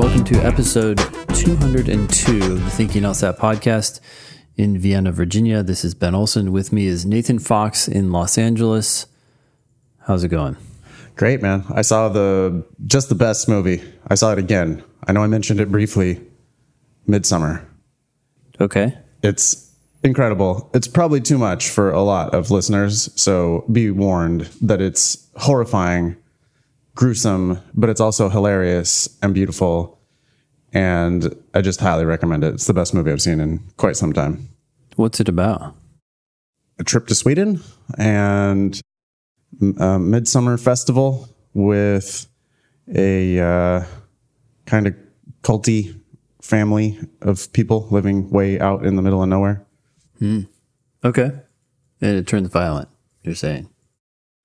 welcome to episode 202 of the Thinking LSAT podcast in Vienna, Virginia. This is Ben Olson. With me is Nathan Fox in Los Angeles. How's it going? Great, man. I saw the just the best movie. I saw it again. I know I mentioned it briefly. Midsommar. Okay. It's incredible. It's probably too much for a lot of listeners, so be warned that it's horrifying, gruesome, but it's also hilarious and beautiful. And I just highly recommend it. It's the best movie I've seen in quite some time. What's it about? A trip to Sweden and a midsummer festival with a uh, kind of culty family of people living way out in the middle of nowhere. Okay. And it turns violent, you're saying.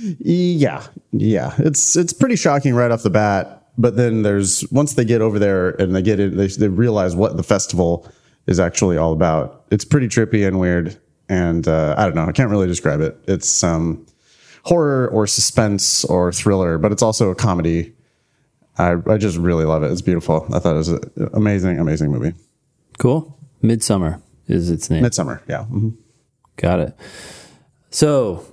Yeah, yeah, it's it's pretty shocking right off the bat. But then there's once they get over there and they get it, they, they realize what the festival is actually all about. It's pretty trippy and weird, and uh, I don't know. I can't really describe it. It's um, horror or suspense or thriller, but it's also a comedy. I I just really love it. It's beautiful. I thought it was an amazing, amazing movie. Cool. Midsommar is its name. Midsommar, yeah. hmm Got it. So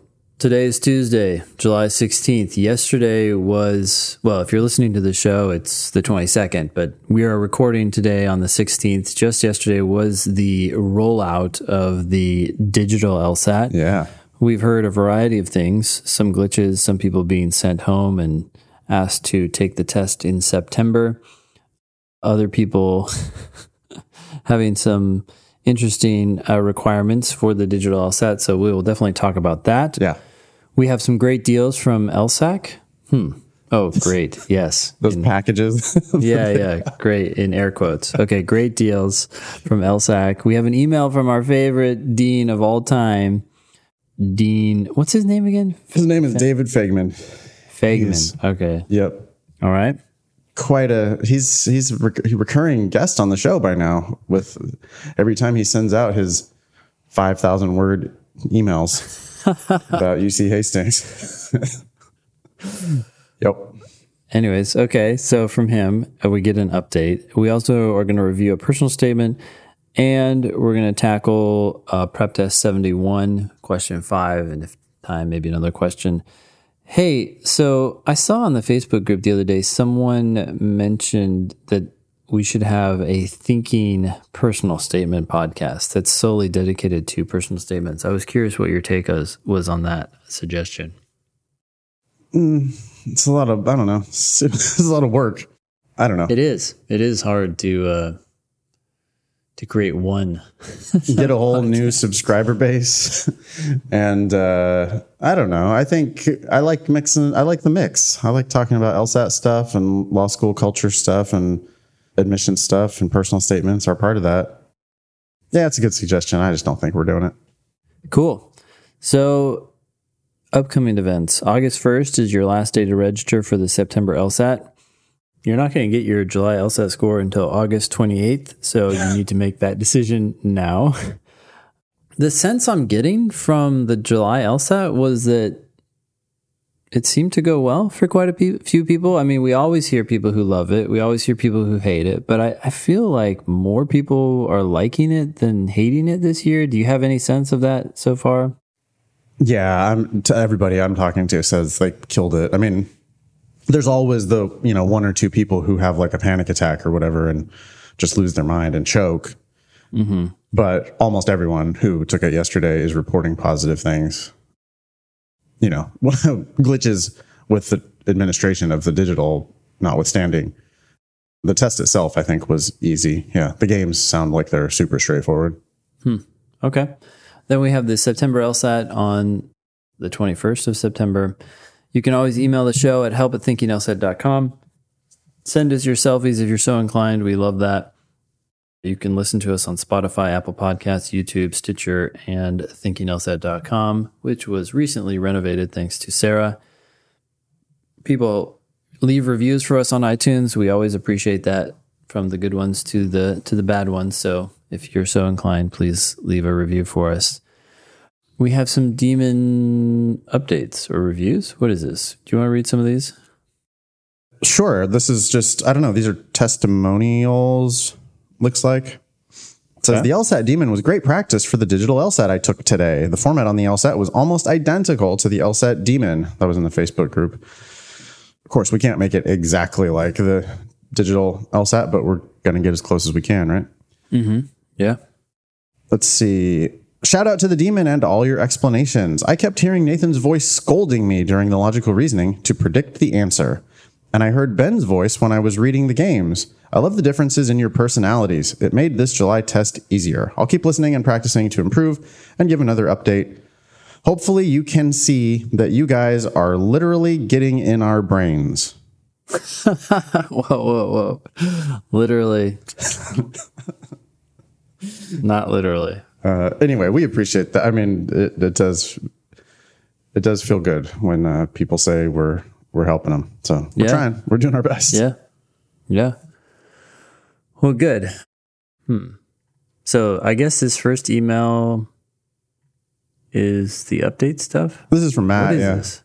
today is Tuesday, July 16th. Yesterday was, well, if you're listening to the show, it's the 22nd, but we are recording today on the 16th. Just yesterday was the rollout of the digital LSAT. Yeah. We've heard a variety of things, some glitches, some people being sent home and asked to take the test in September, other people having some interesting uh, requirements for the digital LSAT. So we will definitely talk about that. Yeah. We have some great deals from LSAC. Hmm. Oh, great. Yes. Those packages. Yeah, yeah. Great. In air quotes. Okay. Great deals from LSAC. We have an email from our favorite dean of all time, Dean. What's his name again? His name is David Faigman. Faigman. He's- Okay. Yep. All right. quite a he's he's a rec- recurring guest on the show by now with every time he sends out his 5000 word emails about UC Hastings. yep. Anyways, okay. So from him, uh, we get an update. We also are going to review a personal statement and we're going to tackle uh, prep test 71, question five, and if time, maybe another question. Hey, so I saw on the Facebook group the other day someone mentioned that we should have a thinking personal statement podcast that's solely dedicated to personal statements. I was curious what your take was, was on that suggestion. It's a lot of I don't know. It's, it's a lot of work. I don't know. It is. It is hard to uh to create one. Get a whole new subscriber base. and uh I don't know. I think I like mixing I like the mix. I like talking about LSAT stuff and law school culture stuff and admission stuff and personal statements are part of that. Yeah, it's a good suggestion. I just don't think we're doing it. Cool. So upcoming events. August 1st is your last day to register for the September LSAT. You're not going to get your July LSAT score until August 28th, so you need to make that decision now. The sense I'm getting from the July LSAT was that it seemed to go well for quite a pe- few people. I mean, we always hear people who love it, we always hear people who hate it, but I, I feel like more people are liking it than hating it this year. Do you have any sense of that so far? Yeah, I'm to everybody I'm talking to says they killed it. I mean, there's always the, you know, one or two people who have like a panic attack or whatever and just lose their mind and choke. Mm-hmm. But almost everyone who took it yesterday is reporting positive things. You know, glitches with the administration of the digital notwithstanding. The test itself, I think, was easy. Yeah, the games sound like they're super straightforward. Hmm. Okay. Then we have the September LSAT on the 21st of September. You can always email the show at help at thinkinglsat.com. Send us your selfies if you're so inclined. We love that. You can listen to us on Spotify, Apple Podcasts, YouTube, Stitcher, and thinkinglsat.com, which was recently renovated thanks to Sarah. People leave reviews for us on iTunes. We always appreciate that from the good ones to the to the bad ones. So if you're so inclined, please leave a review for us. We have some demon updates or reviews. What is this? Do you want to read some of these? Sure. This is just, I don't know. These are testimonials, looks like. It says Okay. the LSAT demon was great practice for the digital LSAT I took today. The format on the LSAT was almost identical to the LSAT demon that was in the Facebook group. Of course, we can't make it exactly like the digital LSAT, but we're going to get as close as we can, right? Mm-hmm. Yeah. Let's see. Shout out to the demon and all your explanations. I kept hearing Nathan's voice scolding me during the logical reasoning to predict the answer. And I heard Ben's voice when I was reading the games. I love the differences in your personalities. It made this July test easier. I'll keep listening and practicing to improve and give another update. Hopefully, you can see that you guys are literally getting in our brains. Whoa, whoa, whoa. Literally. Not literally. Uh, anyway, we appreciate that. I mean, it, it does it does feel good when uh, people say we're we're helping them. So we're Yeah. trying. We're doing our best. Yeah. Yeah. Well, good. Hmm. So I guess this first email is the update stuff. This is from Matt. What is yeah. this?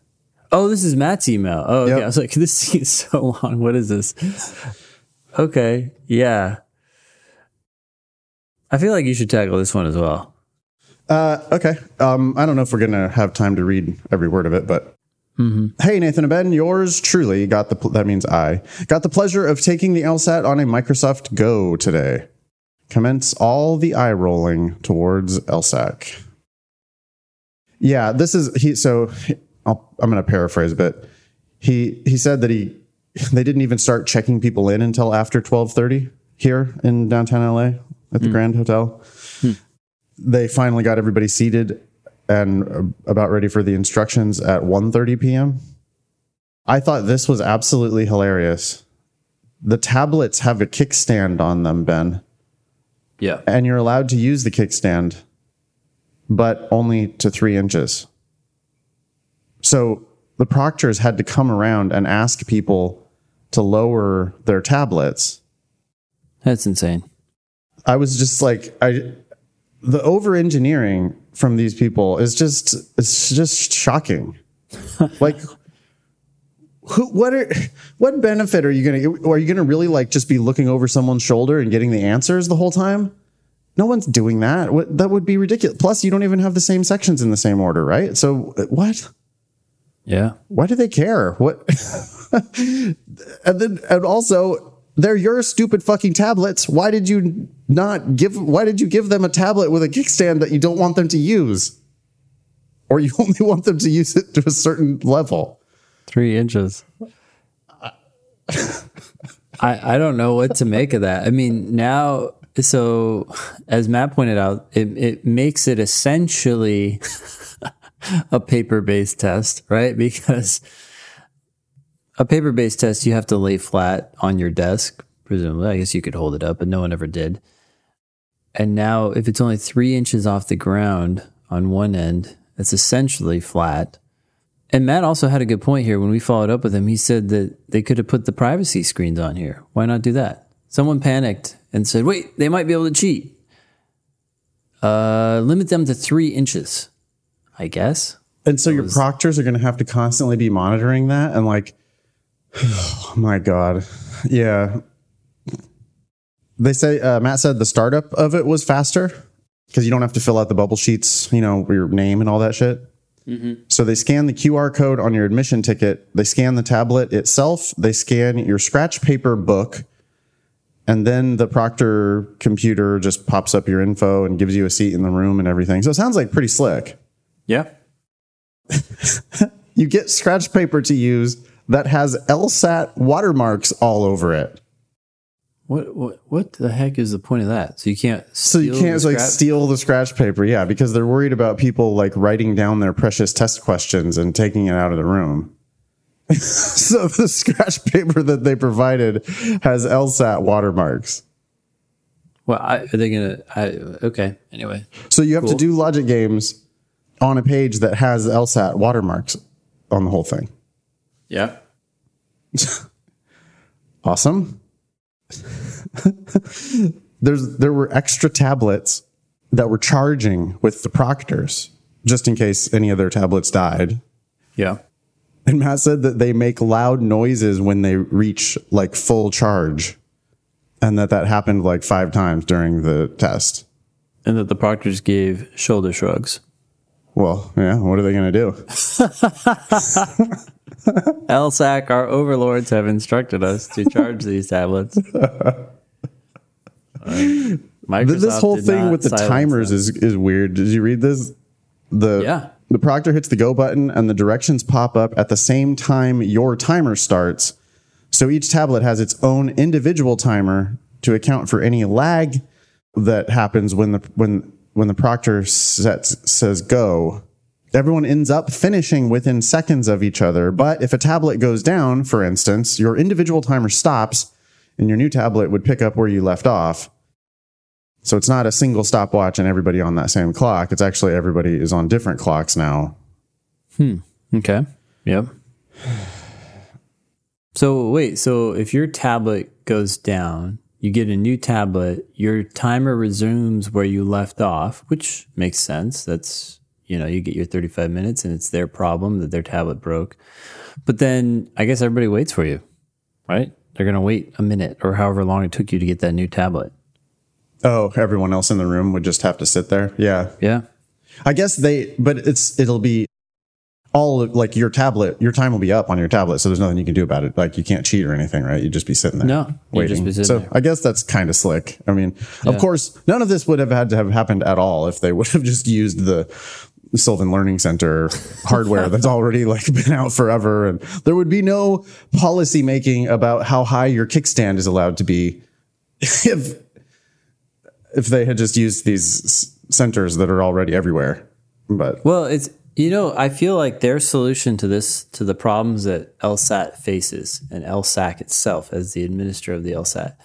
Oh, this is Matt's email. Oh, okay. Yep. I was like, this seems so long. What is this? Okay. Yeah. I feel like you should tackle this one as well. Uh, okay. Um, I don't know if we're gonna have time to read every word of it, but Mm-hmm. hey, Nathan and Ben, yours truly got the pl- that means I got the pleasure of taking the LSAT on a Microsoft Go today. Commence all the eye rolling towards LSAC. Yeah, this is he. So I'll, I'm going to paraphrase a bit. He he said that he they didn't even start checking people in until after 12:30 here in downtown LA at the hmm. Grand Hotel hmm. they finally got everybody seated and uh, about ready for the instructions at 1.30 p.m i thought this was absolutely hilarious. The tablets have a kickstand on them ben. Yeah. and you're allowed to use the kickstand but only to three inches. So the proctors had to come around and ask people to lower their tablets. That's insane. I was just like, I, the over engineering from these people is just, it's just shocking. like, who, what are, what benefit are you going to, are you going to really like just be looking over someone's shoulder and getting the answers the whole time? No one's doing that. What, that would be ridiculous. Plus, you don't even have the same sections in the same order, right? So, what? Yeah. Why do they care? What? and then, and also, they're your stupid fucking tablets. Why did you not give? Why did you give them a tablet with a kickstand that you don't want them to use, or you only want them to use it to a certain level? Three inches. I, I don't know what to make of that. I mean, now, so as Matt pointed out, it, it makes it essentially a paper based test, right? Because a paper based test, you have to lay flat on your desk, presumably. I guess you could hold it up, but no one ever did. And now, if it's only three inches off the ground on one end, it's essentially flat. And Matt also had a good point here when we followed up with him. He said that they could have put the privacy screens on here. Why not do that? Someone panicked and said, wait, they might be able to cheat. Uh, limit them to three inches, I guess. And so your proctors are going to have to constantly be monitoring that, and like, oh my god, yeah. They say uh, Matt said the startup of it was faster because you don't have to fill out the bubble sheets, you know, your name and all that shit. So they scan the QR code on your admission ticket. They scan the tablet itself. They scan your scratch paper book, and then the proctor computer just pops up your info and gives you a seat in the room and everything. So it sounds like pretty slick Yeah. you get scratch paper to use that has LSAT watermarks all over it. What, what what the heck is the point of that? So you can't So you can't like steal the scratch paper, yeah, because they're worried about people like writing down their precious test questions and taking it out of the room. so the scratch paper that they provided has LSAT watermarks. Well, I, are they gonna? I, okay. Anyway, So you have Cool. to do logic games on a page that has LSAT watermarks on the whole thing. yeah. Awesome. There's there were extra tablets that were charging with the proctors just in case any of their tablets died. Yeah. And Matt said that they make loud noises when they reach like full charge, and that that happened like five times during the test. And that the proctors gave shoulder shrugs. Well, yeah. What are they going to do? LSAC, our overlords have instructed us to charge these tablets. This whole thing with the timers them. is is weird. Did you read this? The Yeah. the proctor hits the go button and the directions pop up at the same time your timer starts. So each tablet has its own individual timer to account for any lag that happens when the when when the proctor sets says go. Everyone ends up finishing within seconds of each other, but if a tablet goes down, for instance, your individual timer stops and your new tablet would pick up where you left off. So it's not a single stopwatch and everybody on that same clock. It's actually everybody is on different clocks now. Hmm. Okay. Yep. So wait, so if your tablet goes down, you get a new tablet, your timer resumes where you left off, which makes sense. That's you know, you get your 35 minutes and it's their problem that their tablet broke. But then I guess everybody waits for you, right? They're going to wait a minute or however long it took you to get that new tablet. Oh, everyone else in the room would just have to sit there. Yeah. Yeah. I guess they, but it's, it'll be all of- like your tablet, your time will be up on your tablet. So there's nothing you can do about it. Like you can't cheat or anything, right? You'd just be sitting there. No, Waiting. just be sitting so there. I guess that's kind of slick. I mean, of course, none of this would have had to have happened at all if they would have just used the Sylvan Learning Center hardware that's already like been out forever. And there would be no policy making about how high your kickstand is allowed to be if, if they had just used these centers that are already everywhere. But Well, it's you know, I feel like their solution to this to the problems that LSAT faces and LSAC itself as the administrator of the LSAT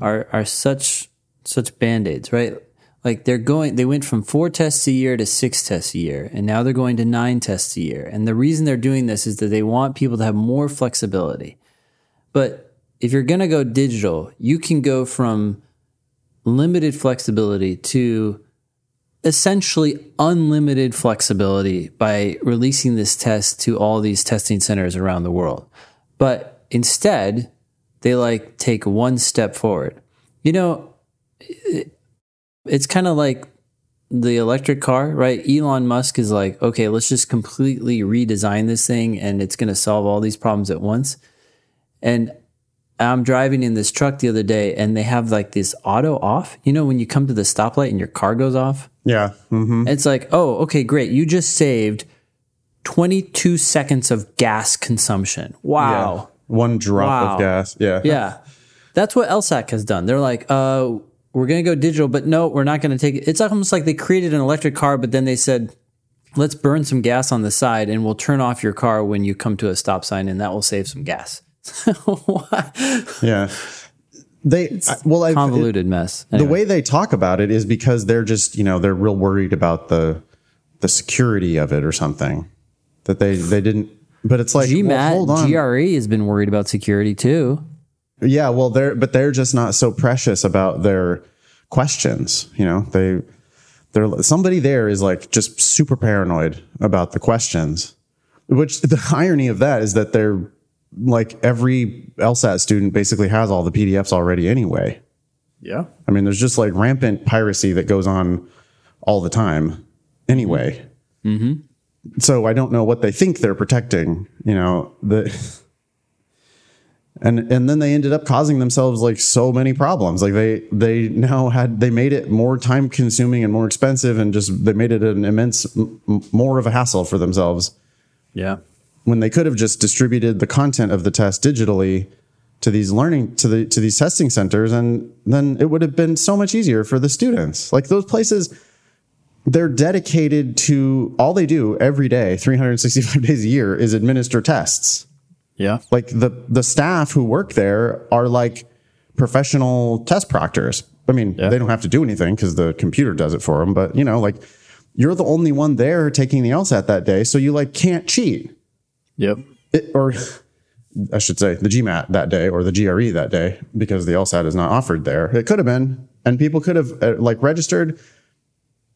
are are such such band-aids, right? Like they're going they went from 4 tests a year to 6 tests a year and now they're going to 9 tests a year. And the reason they're doing this is that they want people to have more flexibility. But if you're going to go digital, you can go from limited flexibility to essentially unlimited flexibility by releasing this test to all these testing centers around the world. But instead, they like take one step forward. You know, it's kind of like the electric car, right? Elon Musk is like, okay, let's just completely redesign this thing and it's going to solve all these problems at once. And I'm driving in this truck the other day and they have like this auto off. You know, when you come to the stoplight and your car goes off? Yeah. hmm It's like, oh, okay, great. You just saved 22 seconds of gas consumption. Wow. One drop Wow. of gas. Yeah. Yeah. That's what LSAC has done. They're like, uh, we're going to go digital, but no, we're not going to take it. It's almost like they created an electric car, but then they said, let's burn some gas on the side and we'll turn off your car when you come to a stop sign and that will save some gas. Yeah. They I- well, I, Convoluted mess. the way they talk about it is because they're just you know they're real worried about the the security of it or something that they they didn't. But it's like well, GMAT, hold on, GRE has been worried about security too. yeah. Well, they're but they're just not so precious about their questions. You know, they they're somebody there is like just super paranoid about the questions. Which the irony of that is that they're like every LSAT student basically has all the PDFs already anyway. Yeah. I mean, there's just like rampant piracy that goes on all the time anyway. Mm-hmm. So I don't know what they think they're protecting, you know, the and and then they ended up causing themselves like so many problems. Like they they now had they made it more time consuming and more expensive and just they made it an immense m- more of a hassle for themselves Yeah. When they could have just distributed the content of the test digitally to these learning to the to these testing centers and then it would have been so much easier for the students like those places they're dedicated to all they do every day 365 days a year is administer tests Yeah. like the the staff who work there are like professional test proctors i mean Yeah. they don't have to do anything because the computer does it for them but you know like you're the only one there taking the LSAT that day so you like can't cheat Yep. it, or I should say the GMAT that day or the GRE that day because the LSAT is not offered there. It could have been, and people could have uh, like registered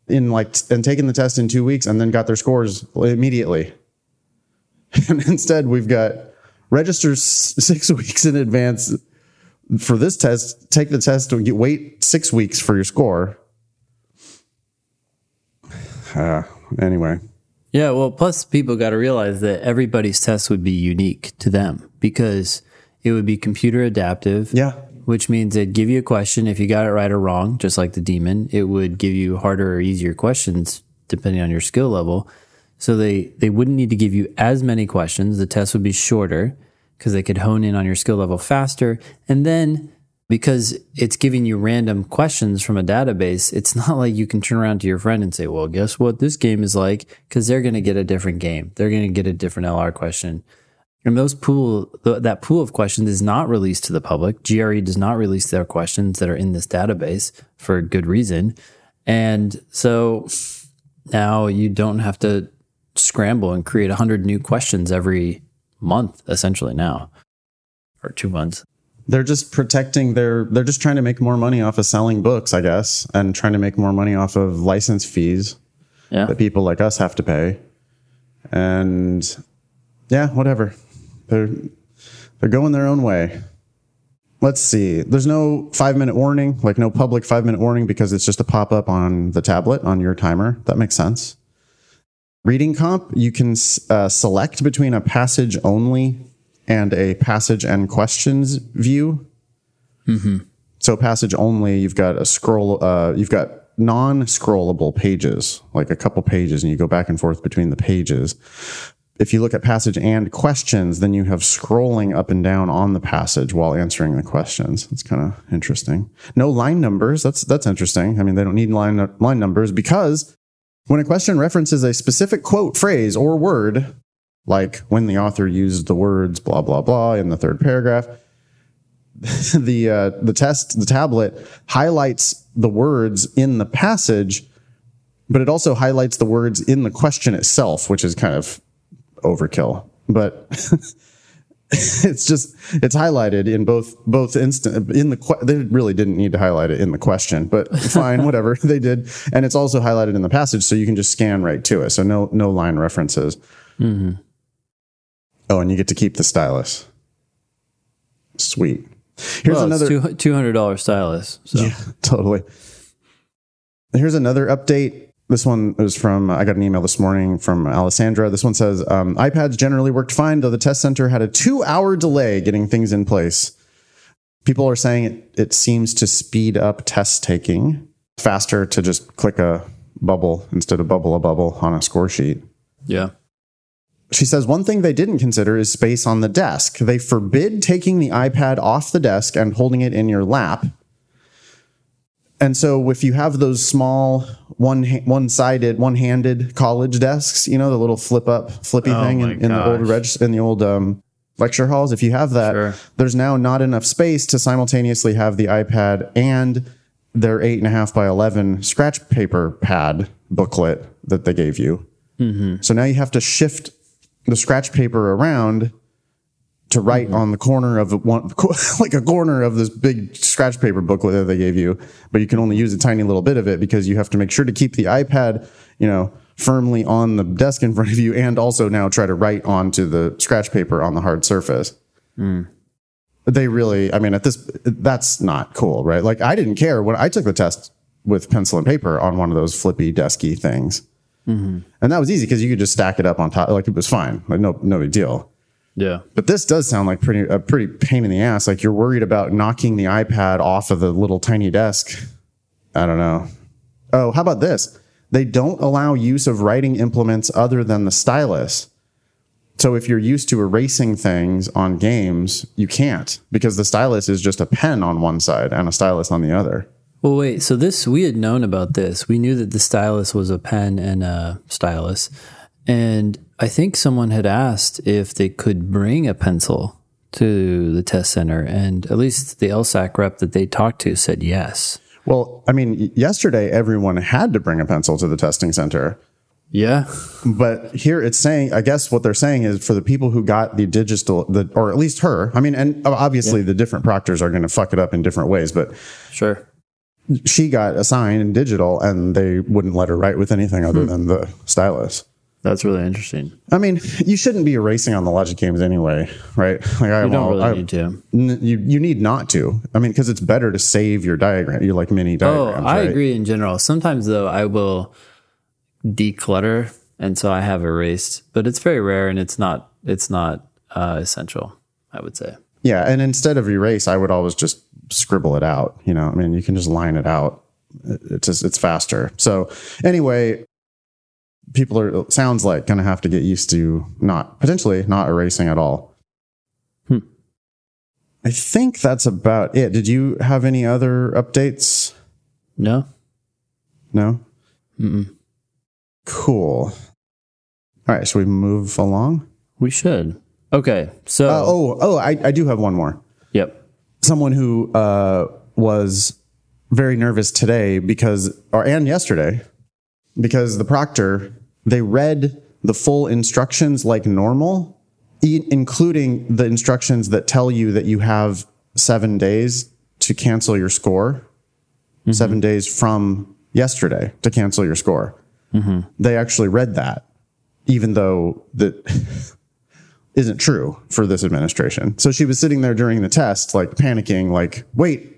in like t- and taken the test in two weeks and then got their scores immediately. And instead, we've got register s- six weeks in advance for this test. Take the test you wait six weeks for your score. Uh, anyway, Yeah, well, plus people got to realize that everybody's test would be unique to them because it would be computer adaptive. yeah, Which means it'd give you a question. If you got it right or wrong, just like the demon, it would give you harder or easier questions depending on your skill level. So they, they wouldn't need to give you as many questions. The test would be shorter because they could hone in on your skill level faster. And then because it's giving you random questions from a database, it's not like you can turn around to your friend and say, well, guess what this game is like? Because they're going to get a different game. They're going to get a different LR question. And those pool, th- that pool of questions is not released to the public. GRE does not release their questions that are in this database for good reason. And so now you don't have to scramble and create 100 new questions every month, essentially, now, or two months. They're just protecting their. They're just trying to make more money off of selling books, I guess, and trying to make more money off of license fees Yeah. that people like us have to pay. And yeah, whatever. They're they're going their own way. Let's see. There's no five minute warning, like no public five minute warning because it's just a pop up on the tablet on your timer. That makes sense. Reading comp, you can uh, select between a passage only and a passage and questions view. So passage only, you've got a scroll, uh, you've got non-scrollable pages, like a couple pages, and you go back and forth between the pages. If you look at passage and questions, then you have scrolling up and down on the passage while answering the questions. That's kind of interesting. No line numbers. That's that's interesting. I mean, they don't need line line numbers because when a question references a specific quote, phrase, or word, like when the author used the words blah blah blah in the third paragraph, the uh, the test the tablet highlights the words in the passage, but it also highlights the words in the question itself, which is kind of overkill. But it's just it's highlighted in both both instant in the que- they really didn't need to highlight it in the question, but fine, whatever they did, and it's also highlighted in the passage, so you can just scan right to it. So no no line references. Oh, and you get to keep the stylus. Sweet. Here's Well, another two hundred dollars stylus. So yeah, totally. Here's another update. This one was from, I got an email this morning from Alessandra. This one says um, iPads generally worked fine, though the test center had a two hour delay getting things in place. People are saying it, it seems to speed up test taking faster to just click a bubble instead of bubble a bubble on a score sheet. yeah, She says one thing they didn't consider is space on the desk. They forbid taking the iPad off the desk and holding it in your lap. And so if you have those small one one-sided one-handed college desks, you know, the little flip up flippy Oh thing in, in the old reg- in the old um, lecture halls, if you have that, Sure. there's now not enough space to simultaneously have the iPad and their eight and a half by eleven scratch paper pad booklet that they gave you. So now you have to shift the scratch paper around to write mm-hmm. on the corner of one, like a corner of this big scratch paper booklet that they gave you, but you can only use a tiny little bit of it because you have to make sure to keep the iPad, you know, firmly on the desk in front of you and also now try to write onto the scratch paper on the hard surface. Mm. They really, I mean, at this, that's not cool, right? Like I didn't care when I took the test with pencil and paper on one of those flippy desky things. Mm-hmm. And that was easy because you could just stack it up on top. Like it was fine. Like no, no big deal. yeah, But this does sound like pretty a pretty pain in the ass. Like you're worried about knocking the iPad off of the little tiny desk. I don't know. Oh, how about this? They don't allow use of writing implements other than the stylus. So if you're used to erasing things on games, you can't because the stylus is just a pen on one side and a stylus on the other. Well, wait. So this we had known about this. We knew that the stylus was a pen and a stylus, and I think someone had asked if they could bring a pencil to the test center, and at least the LSAC rep that they talked to said yes. Well, I mean, yesterday everyone had to bring a pencil to the testing center. Yeah, But here it's saying, I guess what they're saying is for the people who got the digital, the, or at least her. I mean, and obviously the different proctors are going to fuck it up in different ways, but sure. She got assigned in digital and they wouldn't let her write with anything other than the stylus. That's really interesting. I mean, you shouldn't be erasing on the logic games anyway, right? Like I You don't really I- need to. N- you you need not to. I mean, because it's better to save your diagram, your like mini diagrams. Oh. I right? agree in general. Sometimes though, I will declutter, and so I have erased, but it's very rare, and it's not it's not uh, essential. I would say. Yeah, and instead of erase, I would always just scribble it out. You know, I mean, you can just line it out. It's just it's faster. So anyway, people are sounds like going to have to get used to not potentially not erasing at all. Hmm. I think that's about it. Did you have any other updates? No. No. Mm-mm. Cool. All right, so we move along. We should. Okay. So. Uh, oh, oh, I, I do have one more. Someone who uh, was very nervous today because, or and yesterday, because the proctor they read the full instructions like normal, e- including the instructions that tell you that you have seven days to cancel your score, seven days from yesterday to cancel your score. They actually read that, even though that isn't true for this administration. So she was sitting there during the test, like panicking, like, wait,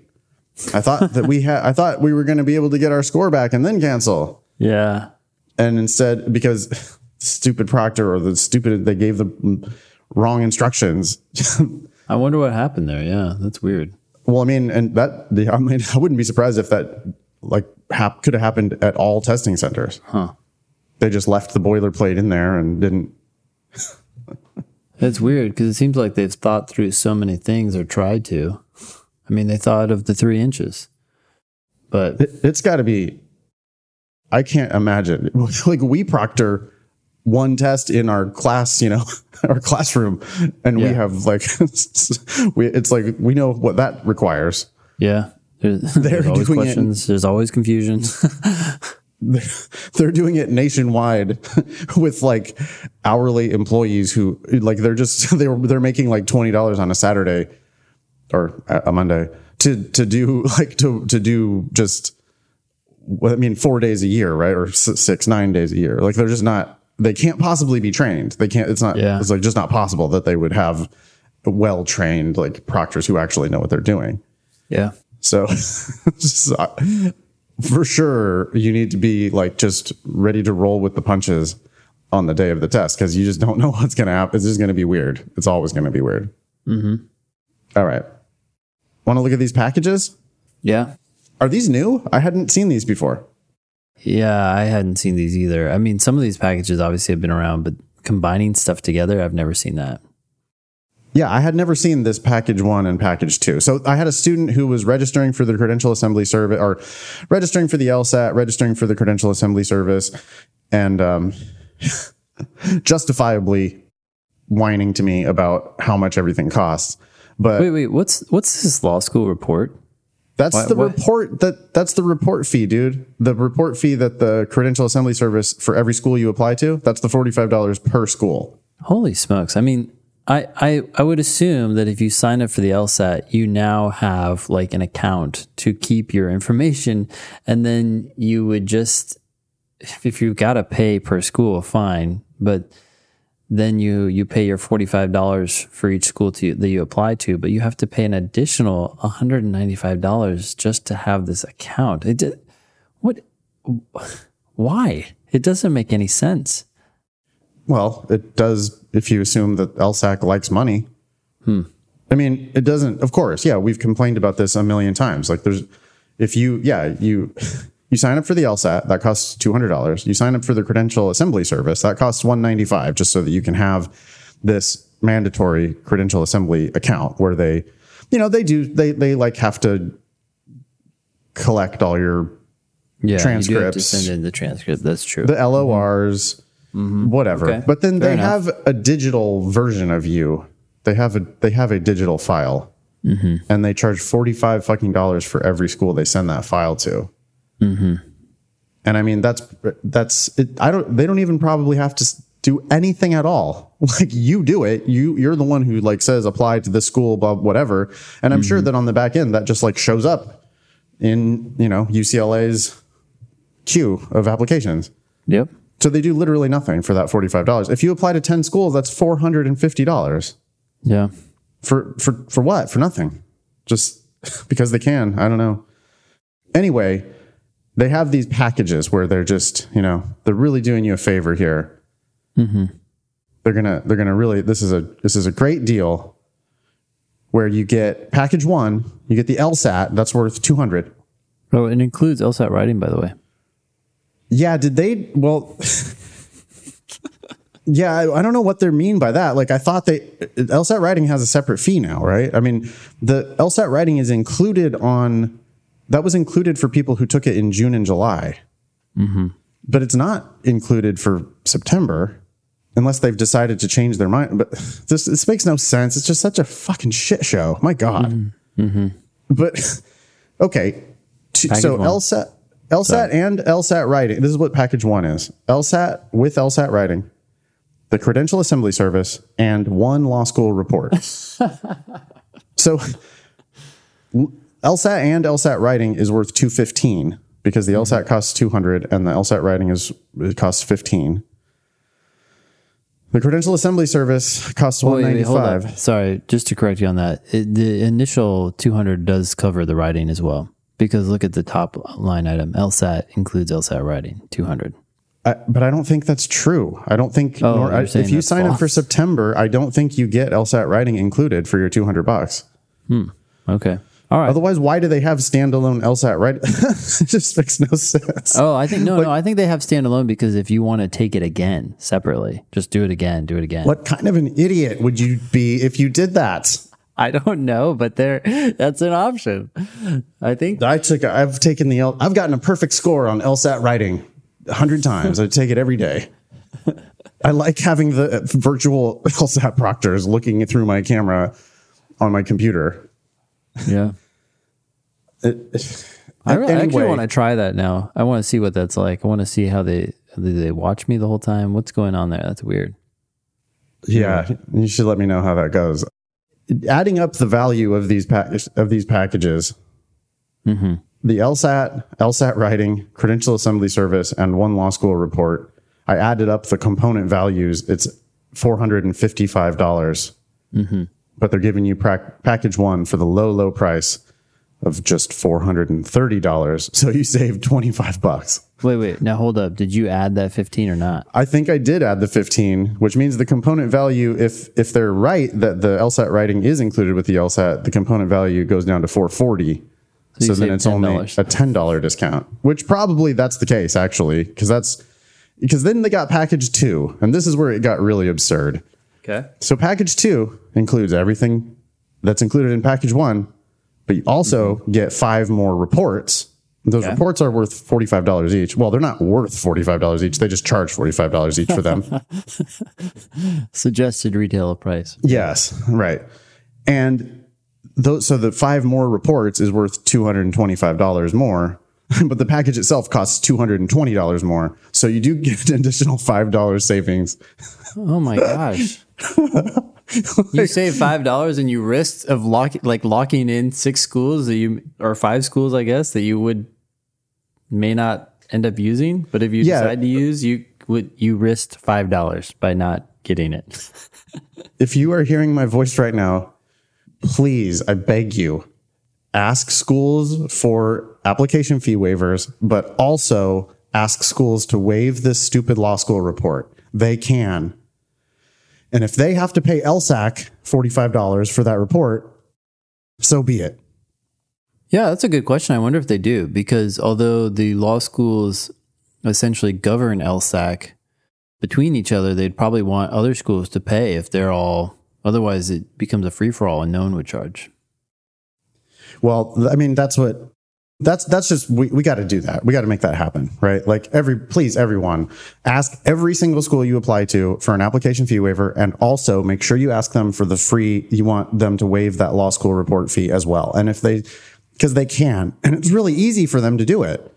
I thought that we had, I thought we were going to be able to get our score back and then cancel. Yeah. And instead, because stupid proctor or the stupid, they gave the wrong instructions. I wonder what happened there. Yeah, that's weird. well, I mean, and that, the, I mean, I wouldn't be surprised if that like hap- could have happened at all testing centers. Huh. They just left the boilerplate in there and didn't. It's weird because it seems like they've thought through so many things or tried to. I mean, they thought of the three inches, but It, it's got to be. I can't imagine. Like we proctor one test in our class, you know, our classroom, and we have like, we. It's like we know what that requires. yeah, there's, there's always it- questions. There's always confusion. They're doing it nationwide with like hourly employees who like they're just they're they're making like twenty dollars on a Saturday or a Monday to to do like to to do just I mean four days a year right? Or six nine days a year. Like they're just not they can't possibly be trained. They can't it's not Yeah. it's like just not possible that they would have well trained like proctors who actually know what they're doing. Yeah, so just, for sure, you need to be like just ready to roll with the punches on the day of the test because you just don't know what's going to happen. It's just going to be weird. It's always going to be weird. Mm-hmm. right. Want to look at these packages? yeah, Are these new? I hadn't seen these before. yeah. I hadn't seen these either. I mean, some of these packages obviously have been around, but combining stuff together, I've never seen that. Yeah, I had never seen this package one and package two. So I had a student who was registering for the credential assembly service or registering for the LSAT, registering for the credential assembly service, and um, justifiably whining to me about how much everything costs. But Wait, wait. What's what's this law school report? that's What- the what- report that that's the report fee, dude. The report fee that the credential assembly service for every school you apply to, that's the $45 per school. Holy smokes! I mean, I, I I would assume that if you sign up for the LSAT, you now have like an account to keep your information, and then you would just if you've got to pay per school, fine, but then you you pay your forty five dollars for each school to that you apply to, but you have to pay an additional one hundred and ninety five dollars just to have this account. It did, what? Why? It doesn't make any sense. Well, it does if you assume that LSAC likes money. Hmm. I mean, it doesn't, of course. Yeah, we've complained about this a million times. Like, there's, if you, yeah, you, you sign up for the LSAT, that costs $200. You sign up for the credential assembly service, that costs 195 just so that you can have this mandatory credential assembly account where they, you know, they do, they, they like have to collect all your Yeah, You do have to Transcripts. send in the transcript. That's true. the mm-hmm. LORs, whatever. Mm-hmm. Okay. But then Fair they enough. have a digital version of you. They have a they have a digital file, Mm-hmm. and they charge forty five fucking dollars for every school they send that file to. Mm-hmm. And I mean that's that's it, I don't they don't even probably have to do anything at all. Like you do it, you you're the one who like says apply to this school, blah whatever. And I'm Mm-hmm. sure that on the back end that just like shows up in you know UCLA's queue of applications yep. So they do literally nothing for that $45. If you apply to 10 schools, that's $450 Yeah. for for for what? For nothing. Just because they can. I don't know. Anyway, they have these packages where they're just, you know, they're really doing you a favor here. Mm-hmm. They're gonna they're gonna really this is a this is a great deal where you get package one, you get the LSAT, that's worth two hundred. Oh, it includes LSAT writing, by the way. Yeah, did they? Well, yeah, I, I don't know what they mean by that. Like, I thought they LSAT writing has a separate fee now, right? I mean, the LSAT writing is included on that was included for people who took it in June and July, but it's not included for September unless they've decided to change their mind. But this this makes no sense. It's just such a fucking shit show. My God. But okay, so one. LSAT, LSAT and LSAT writing. This is what package one is: LSAT with LSAT writing, the Credential Assembly Service, and one law school report. so LSAT and LSAT writing is worth two fifteen because the LSAT mm-hmm. costs two hundred and the LSAT writing is it costs fifteen. The Credential Assembly Service costs one ninety five. Sorry, just to correct you on that. It, the initial 200 does cover the writing as well. Because look at the top line item. LSAT includes LSAT writing, 200. I, but I don't think that's true. I don't think Oh, nor, I, if you sign up for. September, I don't think you get LSAT writing included for your 200 bucks. Hmm. Okay. All right. Otherwise, why do they have standalone LSAT writing? it just makes no sense. Oh, I think no, no. I think they have standalone because if you want to take it again separately, just do it again, do it again. What kind of an idiot would you be if you did that? I don't know, but there, that's an option. I think. I took. I've taken the. L, I've gotten a perfect score on LSAT writing a hundred times. I take it every day. I like having the virtual LSAT proctors looking through my camera on my computer. Yeah. I, really, I actually want to try that now. I want to see what that's like. I want to see how they do they watch me the whole time. What's going on there? That's weird. Yeah, you should let me know how that goes. Adding up the value of these pack- of these packages, mm-hmm. the LSAT, LSAT writing, credential assembly service, and one law school report. I added up the component values. It's four hundred and fifty five dollars, mm-hmm. but they're giving you prac- package one for the low low price of just four hundred and thirty dollars. So you save twenty five bucks. Wait, wait. Now hold up. Did you add that 15 or not? I think I did add the 15, which means the component value, if if they're right that the LSAT writing is included with the LSAT, the component value goes down to 440. you So, then it's only $10. a $10 discount, which probably that's the case actually, because that's because then they got package two, and this is where it got really absurd. Okay. So package two includes everything that's included in package one, but you also get five more reports. Those Okay. reports are worth $45 each. Well, they're not worth $45 each. They just charge $45 each for them. Suggested retail price. yes, right. And those, so the five more reports is worth $225 more, but the package itself costs $220 more. So you do get an additional $5 savings. Oh my gosh. you save five dollars and you risk of lock like locking in six schools that you or five schools, I guess, that you would may not end up using. But if you Yeah. decide to use, you would you risked five dollars by not getting it. if you are hearing my voice right now, please, I beg you, ask schools for application fee waivers, but also ask schools to waive this stupid law school report. They can. And if they have to pay LSAC $45 for that report, so be it. Yeah, that's a good question. I wonder if they do because although the law schools essentially govern LSAC between each other, they'd probably want other schools to pay if they're all. Otherwise, it becomes a free for all, and no one would charge. Well, I mean, that's what that's that's just we, we got to do that. We got to make that happen, right? Like every please everyone ask every single school you apply to for an application fee waiver and also make sure you ask them for the free you want them to waive that law school report fee as well. And if they cuz they can and it's really easy for them to do it.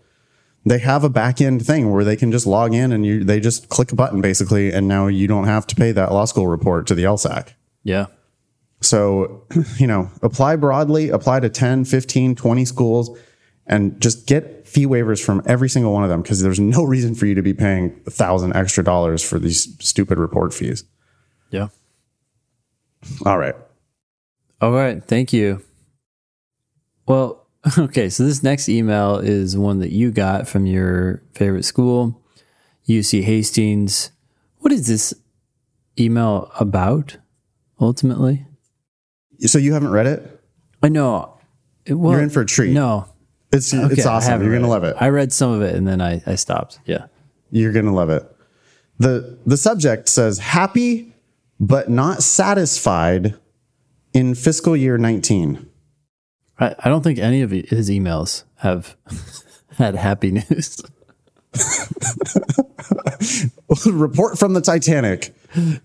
They have a back end thing where they can just log in and you they just click a button basically and now you don't have to pay that law school report to the LSAC. Yeah. So, you know, apply broadly, apply to 10, 15, 20 schools. And just get fee waivers from every single one of them because there's no reason for you to be paying a thousand extra dollars for these stupid report fees. Yeah. All right. All right. Thank you. Well, okay. So this next email is one that you got from your favorite school, UC Hastings. What is this email about ultimately? So you haven't read it? I know. It- well, You're in for a treat. No. It's Okay, it's awesome. You're gonna read love it. I read some of it and then I, I stopped. Yeah. You're gonna love it. the The subject says happy but not satisfied in fiscal year 19. I, I don't think any of his emails have had happy news. Report from the Titanic.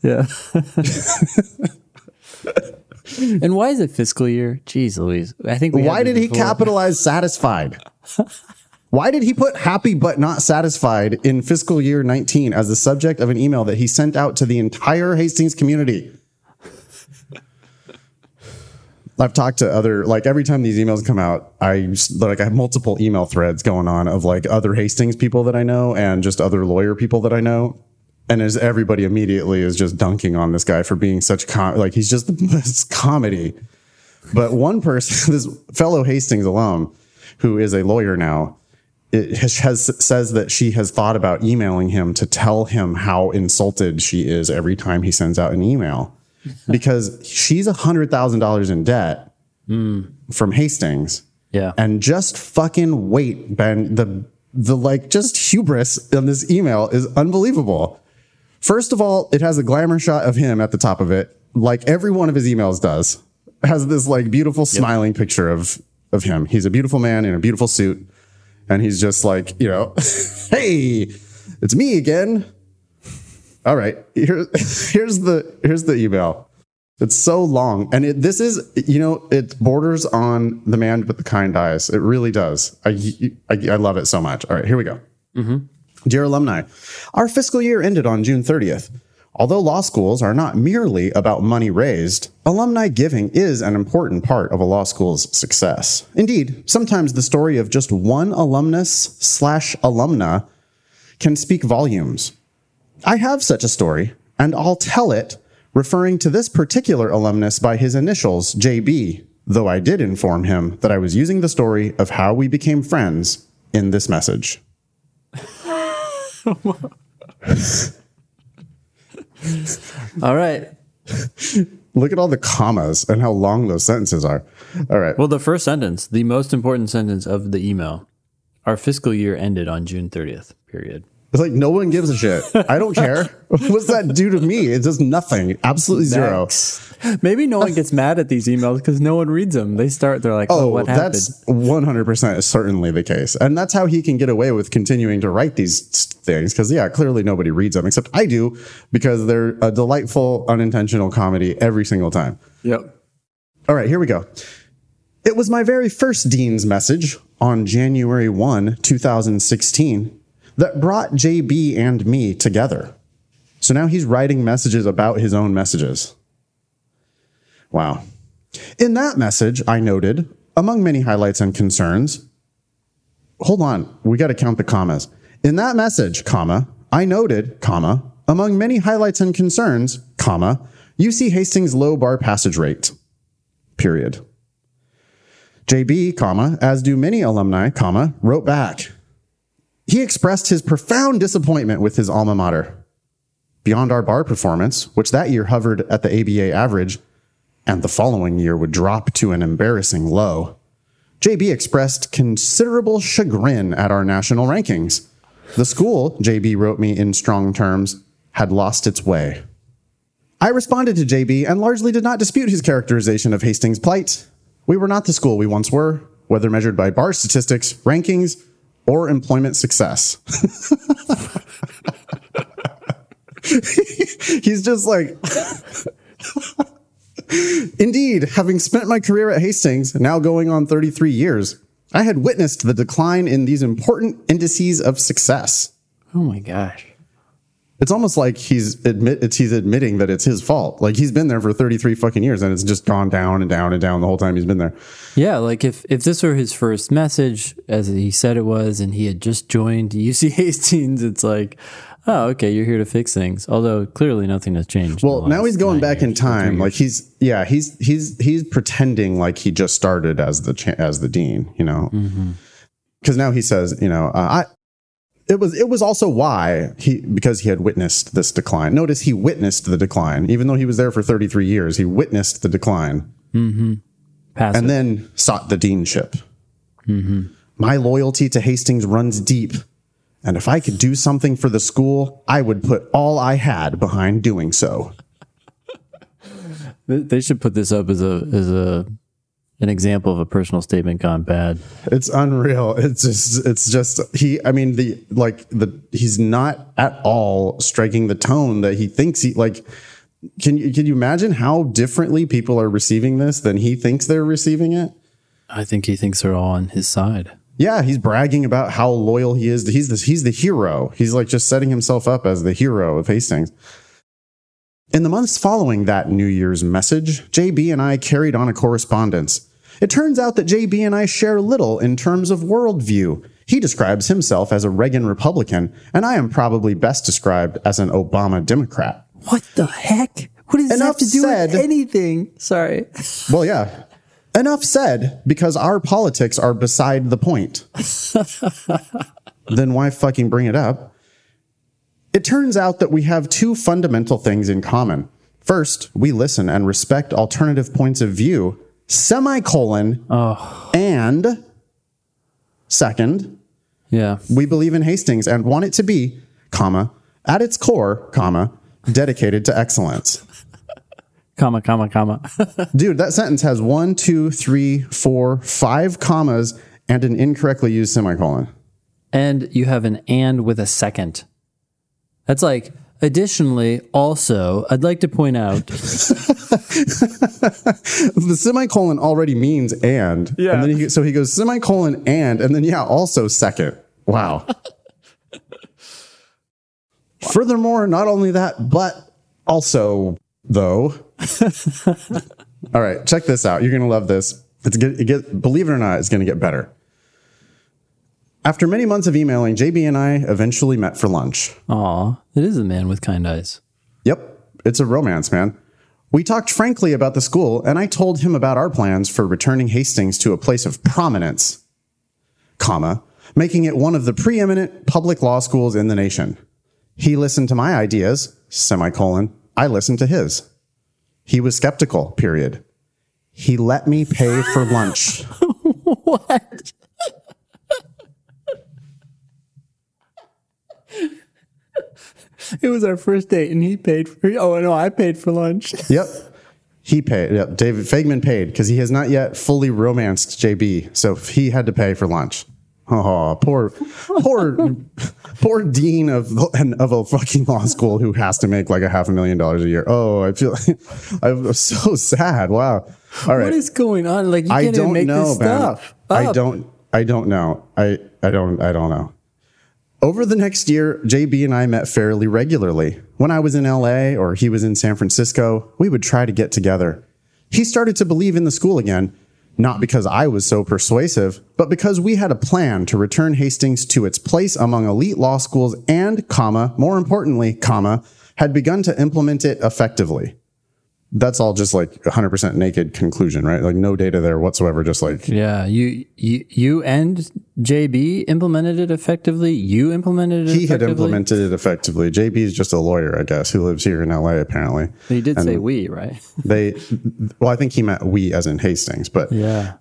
Yeah. and why is it fiscal year? Jeez Louise. I think we Why did he before. capitalize satisfied? Why did he put happy but not satisfied in fiscal year 19 as the subject of an email that he sent out to the entire Hastings community? I've talked to other like every time these emails come out, I like I have multiple email threads going on of like other Hastings people that I know and just other lawyer people that I know. And as everybody immediately is just dunking on this guy for being such com- like he's just the best comedy. But one person, this fellow Hastings alum, who is a lawyer now, it has, has says that she has thought about emailing him to tell him how insulted she is every time he sends out an email, because she's a hundred thousand dollars in debt hmm. from Hastings, Yeah. and just fucking wait, Ben. The the like just hubris in this email is unbelievable. First of all, it has a glamour shot of him at the top of it, like every one of his emails does. Has this like beautiful smiling picture of of him. He's a beautiful man in a beautiful suit, and he's just like, you know, hey, it's me again. All right, here, here's the here's the email. It's so long, and it, this is you know it borders on the man with the kind eyes. It really does. I I, I love it so much. All right, here we go. Mm-hmm. Dear alumni, our fiscal year ended on June 30th. Although law schools are not merely about money raised, alumni giving is an important part of a law school's success. Indeed, sometimes the story of just one alumnus slash alumna can speak volumes. I have such a story, and I'll tell it referring to this particular alumnus by his initials, JB, though I did inform him that I was using the story of how we became friends in this message. All right. Look at all the commas and how long those sentences are. All right. Well, the first sentence, the most important sentence of the email, our fiscal year ended on June 30th, period. It's like no one gives a shit. I don't care. What's that do to me? It does nothing. Absolutely zero. Maybe no one gets mad at these emails because no one reads them. They start, they're like, oh, Oh, what happened? that's 100% certainly the case. And that's how he can get away with continuing to write these things. Cause yeah, clearly nobody reads them except I do because they're a delightful, unintentional comedy every single time. Yep. All right, here we go. It was my very first Dean's message on January 1, 2016, that brought JB and me together. So now he's writing messages about his own messages. Wow. In that message, I noted, among many highlights and concerns, hold on, we got to count the commas. In that message, comma, I noted, comma, among many highlights and concerns, comma, UC Hastings low bar passage rate period. JB, comma, as do many alumni, comma, wrote back. He expressed his profound disappointment with his alma mater. Beyond our bar performance, which that year hovered at the ABA average, and the following year would drop to an embarrassing low, JB expressed considerable chagrin at our national rankings. The school, JB wrote me in strong terms, had lost its way. I responded to JB and largely did not dispute his characterization of Hastings' plight. We were not the school we once were, whether measured by bar statistics, rankings, or employment success. He's just like, indeed, having spent my career at Hastings, now going on 33 years, I had witnessed the decline in these important indices of success. Oh my gosh. It's almost like he's admit it's he's admitting that it's his fault. Like he's been there for 33 fucking years and it's just gone down and down and down the whole time he's been there. Yeah, like if if this were his first message, as he said it was, and he had just joined UC Hastings, it's like, oh, okay, you're here to fix things. Although clearly nothing has changed. Well, now he's going back in years three time. Like he's yeah, he's he's he's pretending like he just started as the cha- as the dean, you know. Mm-hmm. Cuz now he says, you know, uh, I it was it was also why he because he had witnessed this decline. Notice he witnessed the decline even though he was there for 33 years. He witnessed the decline mm-hmm. Passive. and then sought the deanship. Mm-hmm. My loyalty to Hastings runs deep. And if I could do something for the school, I would put all I had behind doing so. They- they should put this up as a as a an example of a personal statement gone bad. It's unreal. It's just it's just he I mean the like the he's not at all striking the tone that he thinks he like can you can you imagine how differently people are receiving this than he thinks they're receiving it? I think he thinks they're all on his side. Yeah, he's bragging about how loyal he is. He's the, he's the hero. He's like just setting himself up as the hero of Hastings. In the months following that New Year's message, JB and I carried on a correspondence. It turns out that JB and I share little in terms of worldview. He describes himself as a Reagan Republican, and I am probably best described as an Obama Democrat. What the heck? What does Enough this have to do said. with anything? Sorry. Well, yeah. Enough said, because our politics are beside the point. then why fucking bring it up? It turns out that we have two fundamental things in common. First, we listen and respect alternative points of view, semicolon, and second, Yeah. we believe in Hastings and want it to be, comma, at its core, comma, dedicated to excellence. Comma, comma, comma. Dude, that sentence has one, two, three, four, five commas and an incorrectly used semicolon. and you have an and with a second. That's like, additionally, also, I'd like to point out. The semicolon already means and. Yeah. And then he, so he goes semicolon and, and then yeah, also second. Wow. Furthermore, not only that, but also though. All right, check this out. You're gonna love this. It's get, it get believe it or not, it's gonna get better. After many months of emailing, JB and I eventually met for lunch. Aw, it is a man with kind eyes. Yep, it's a romance, man. We talked frankly about the school, and I told him about our plans for returning Hastings to a place of prominence, comma, making it one of the preeminent public law schools in the nation. He listened to my ideas, semicolon. I listened to his. He was skeptical, period. He let me pay for lunch. What? It was our first date, and he paid for. Oh no, I paid for lunch. Yep. He paid. Yep. David Faigman paid because he has not yet fully romanced JB. So he had to pay for lunch. Oh, poor, poor, poor dean of of a fucking law school who has to make like a half a million dollars a year. Oh, I feel I'm so sad. Wow. All right. What is going on? Like you I can't even make know, this man. stuff. I don't. I don't know. I. I don't. I don't know. Over the next year, JB and I met fairly regularly. When I was in LA or he was in San Francisco, we would try to get together. He started to believe in the school again, not because I was so persuasive, but because we had a plan to return Hastings to its place among elite law schools and, comma, more importantly, comma, had begun to implement it effectively. That's all just like 100% naked conclusion, right? Like no data there whatsoever, just like Yeah, you you you and JB implemented it effectively. You implemented it. he had implemented it effectively. JB is just a lawyer, I guess, who lives here in LA apparently. But he did say we, right? They, well, I think he meant we as in Hastings, but Yeah.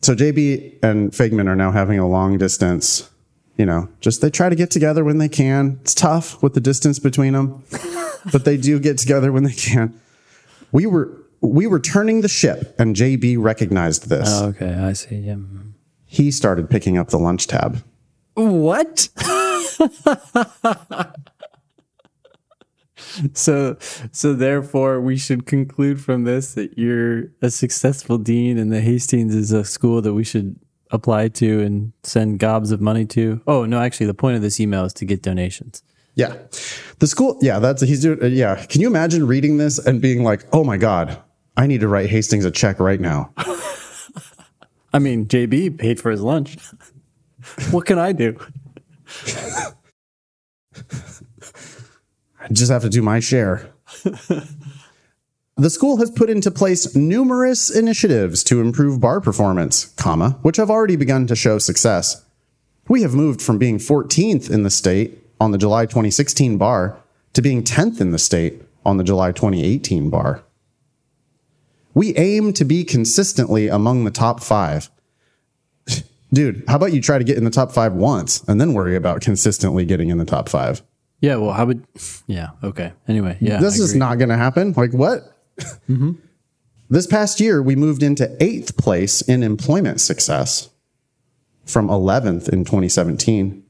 so JB and Faigman are now having a long distance. You know, just they try to get together when they can. It's tough with the distance between them, but they do get together when they can. We were we were turning the ship, and JB recognized this. Oh, okay, I see. Yeah. Mm-hmm. he started picking up the lunch tab. What? so so therefore we should conclude from this that you're a successful dean and the Hastings is a school that we should apply to and send gobs of money to. Oh, no, actually the point of this email is to get donations. Yeah. The school, yeah, that's, he's doing, uh, yeah. Can you imagine reading this and being like, oh my God, I need to write Hastings a check right now? I mean, JB paid for his lunch. what can I do? I just have to do my share. the school has put into place numerous initiatives to improve bar performance, comma, which have already begun to show success. We have moved from being 14th in the state on the July 2016 bar to being 10th in the state on the July 2018 bar. We aim to be consistently among the top five. Dude, how about you try to get in the top five once and then worry about consistently getting in the top five? Yeah, well, how would, yeah, okay. Anyway, yeah. this is not going to happen. Like, what? Mm-hmm. This past year, we moved into eighth place in employment success from 11th in 2017,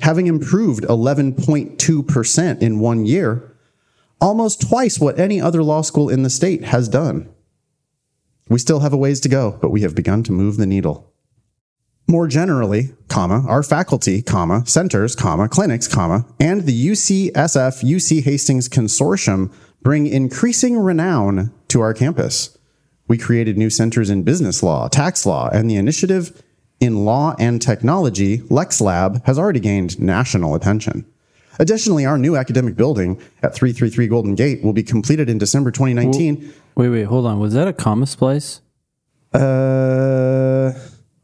having improved 11.2% in one year, almost twice what any other law school in the state has done. We still have a ways to go, but we have begun to move the needle. More generally, comma, our faculty, comma, centers, comma, clinics, comma, and the UCSF UC Hastings Consortium bring increasing renown to our campus. We created new centers in business law, tax law, and the initiative in law and technology, LexLab, has already gained national attention. Additionally, our new academic building at 333 Golden Gate will be completed in December 2019. Wait, wait, hold on. Was that a comma splice? Uh,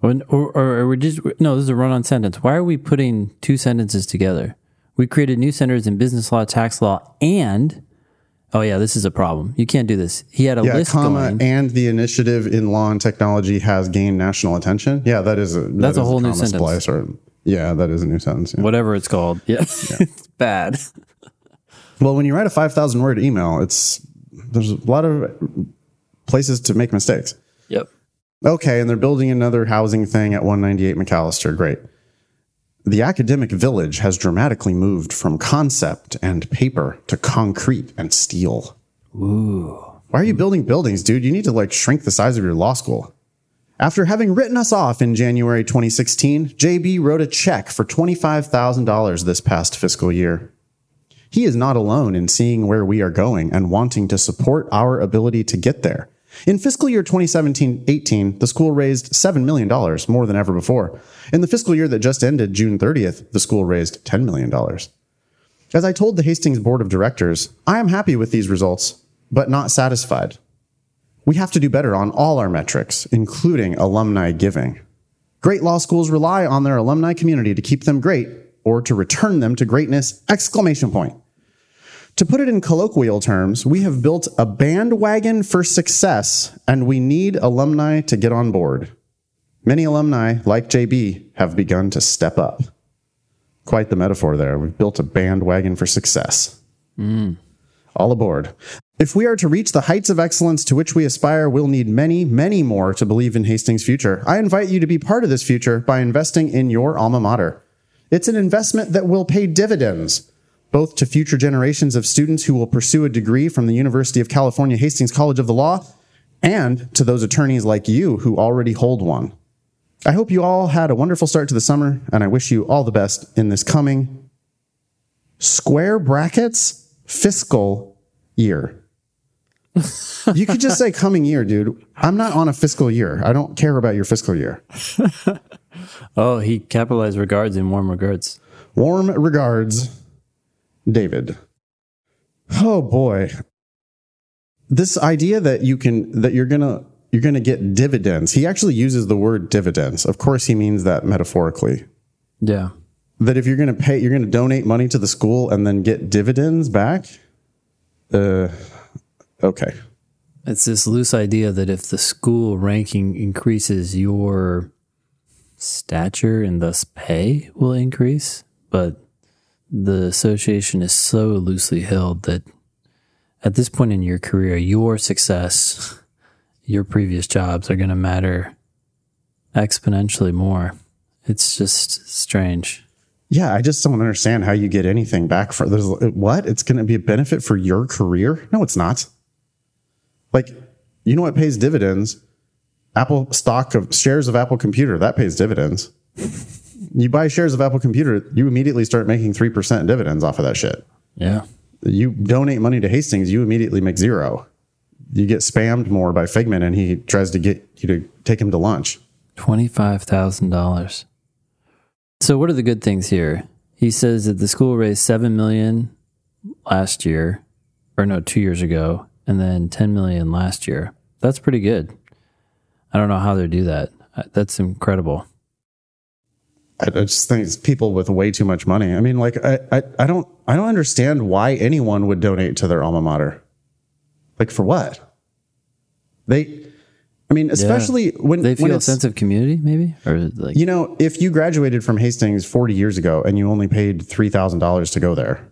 Or, or, or are we just, no, this is a run on sentence. Why are we putting two sentences together? We created new centers in business law, tax law, and, oh yeah, this is a problem. You can't do this. He had a yeah, list comma, going. and the initiative in law and technology has gained national attention. Yeah, that is a that That's a is whole new sentence. Splice or, yeah, that is a new sentence. yeah. whatever it's called. Yeah. it's bad. Well, when you write a 5,000 word email, it's there's a lot of places to make mistakes. Yep. Okay, and they're building another housing thing at 198 McAllister. Great. The academic village has dramatically moved from concept and paper to concrete and steel. Ooh. Why are you building buildings, dude? You need to like shrink the size of your law school. After having written us off in January 2016, JB wrote a check for $25,000 this past fiscal year. He is not alone in seeing where we are going and wanting to support our ability to get there. In fiscal year 2017 18, the school raised $7 million, more than ever before. In the fiscal year that just ended, June 30th, the school raised $10 million. As I told the Hastings Board of Directors, I am happy with these results, but not satisfied. We have to do better on all our metrics, including alumni giving. Great law schools rely on their alumni community to keep them great or to return them to greatness! Exclamation point. To put it in colloquial terms, we have built a bandwagon for success and we need alumni to get on board. Many alumni, like JB, have begun to step up. Quite the metaphor there. We've built a bandwagon for success. Hmm. All aboard. If we are to reach the heights of excellence to which we aspire, we'll need many, many more to believe in Hastings' future. I invite you to be part of this future by investing in your alma mater. It's an investment that will pay dividends, both to future generations of students who will pursue a degree from the University of California Hastings College of the Law, and to those attorneys like you who already hold one. I hope you all had a wonderful start to the summer, and I wish you all the best in this coming square brackets fiscal year. you could just say coming year, dude. I'm not on a fiscal year. I don't care about your fiscal year. Oh, he capitalized regards in warm regards. Warm regards, David. Oh boy. This idea that you can that you're going to you're going to get dividends. He actually uses the word dividends. Of course he means that metaphorically. Yeah. That if you're going to pay you're going to donate money to the school and then get dividends back? Uh okay. It's this loose idea that if the school ranking increases, your stature and thus pay will increase. But the association is so loosely held that at this point in your career, your success, your previous jobs are going to matter exponentially more. It's just strange. Yeah, I just don't understand how you get anything back for there's what? It's going to be a benefit for your career? No, it's not. Like, you know what pays dividends? Apple stock of shares of Apple Computer that pays dividends. You buy shares of Apple Computer, you immediately start making 3% dividends off of that shit. Yeah. You donate money to Hastings, you immediately make zero. You get spammed more by Faigman and he tries to get you to take him to lunch. $25,000. So what are the good things here? He says that the school raised 7 million last year or no, 2 years ago and then 10 million last year. That's pretty good. I don't know how they do that. That's incredible. I, just think it's people with way too much money. I mean, like I, I, I don't I don't understand why anyone would donate to their alma mater. Like for what? They I mean, especially when They when feel a it's, sense of community maybe or like you know, if you graduated from Hastings 40 years ago and you only paid $3,000 to go there,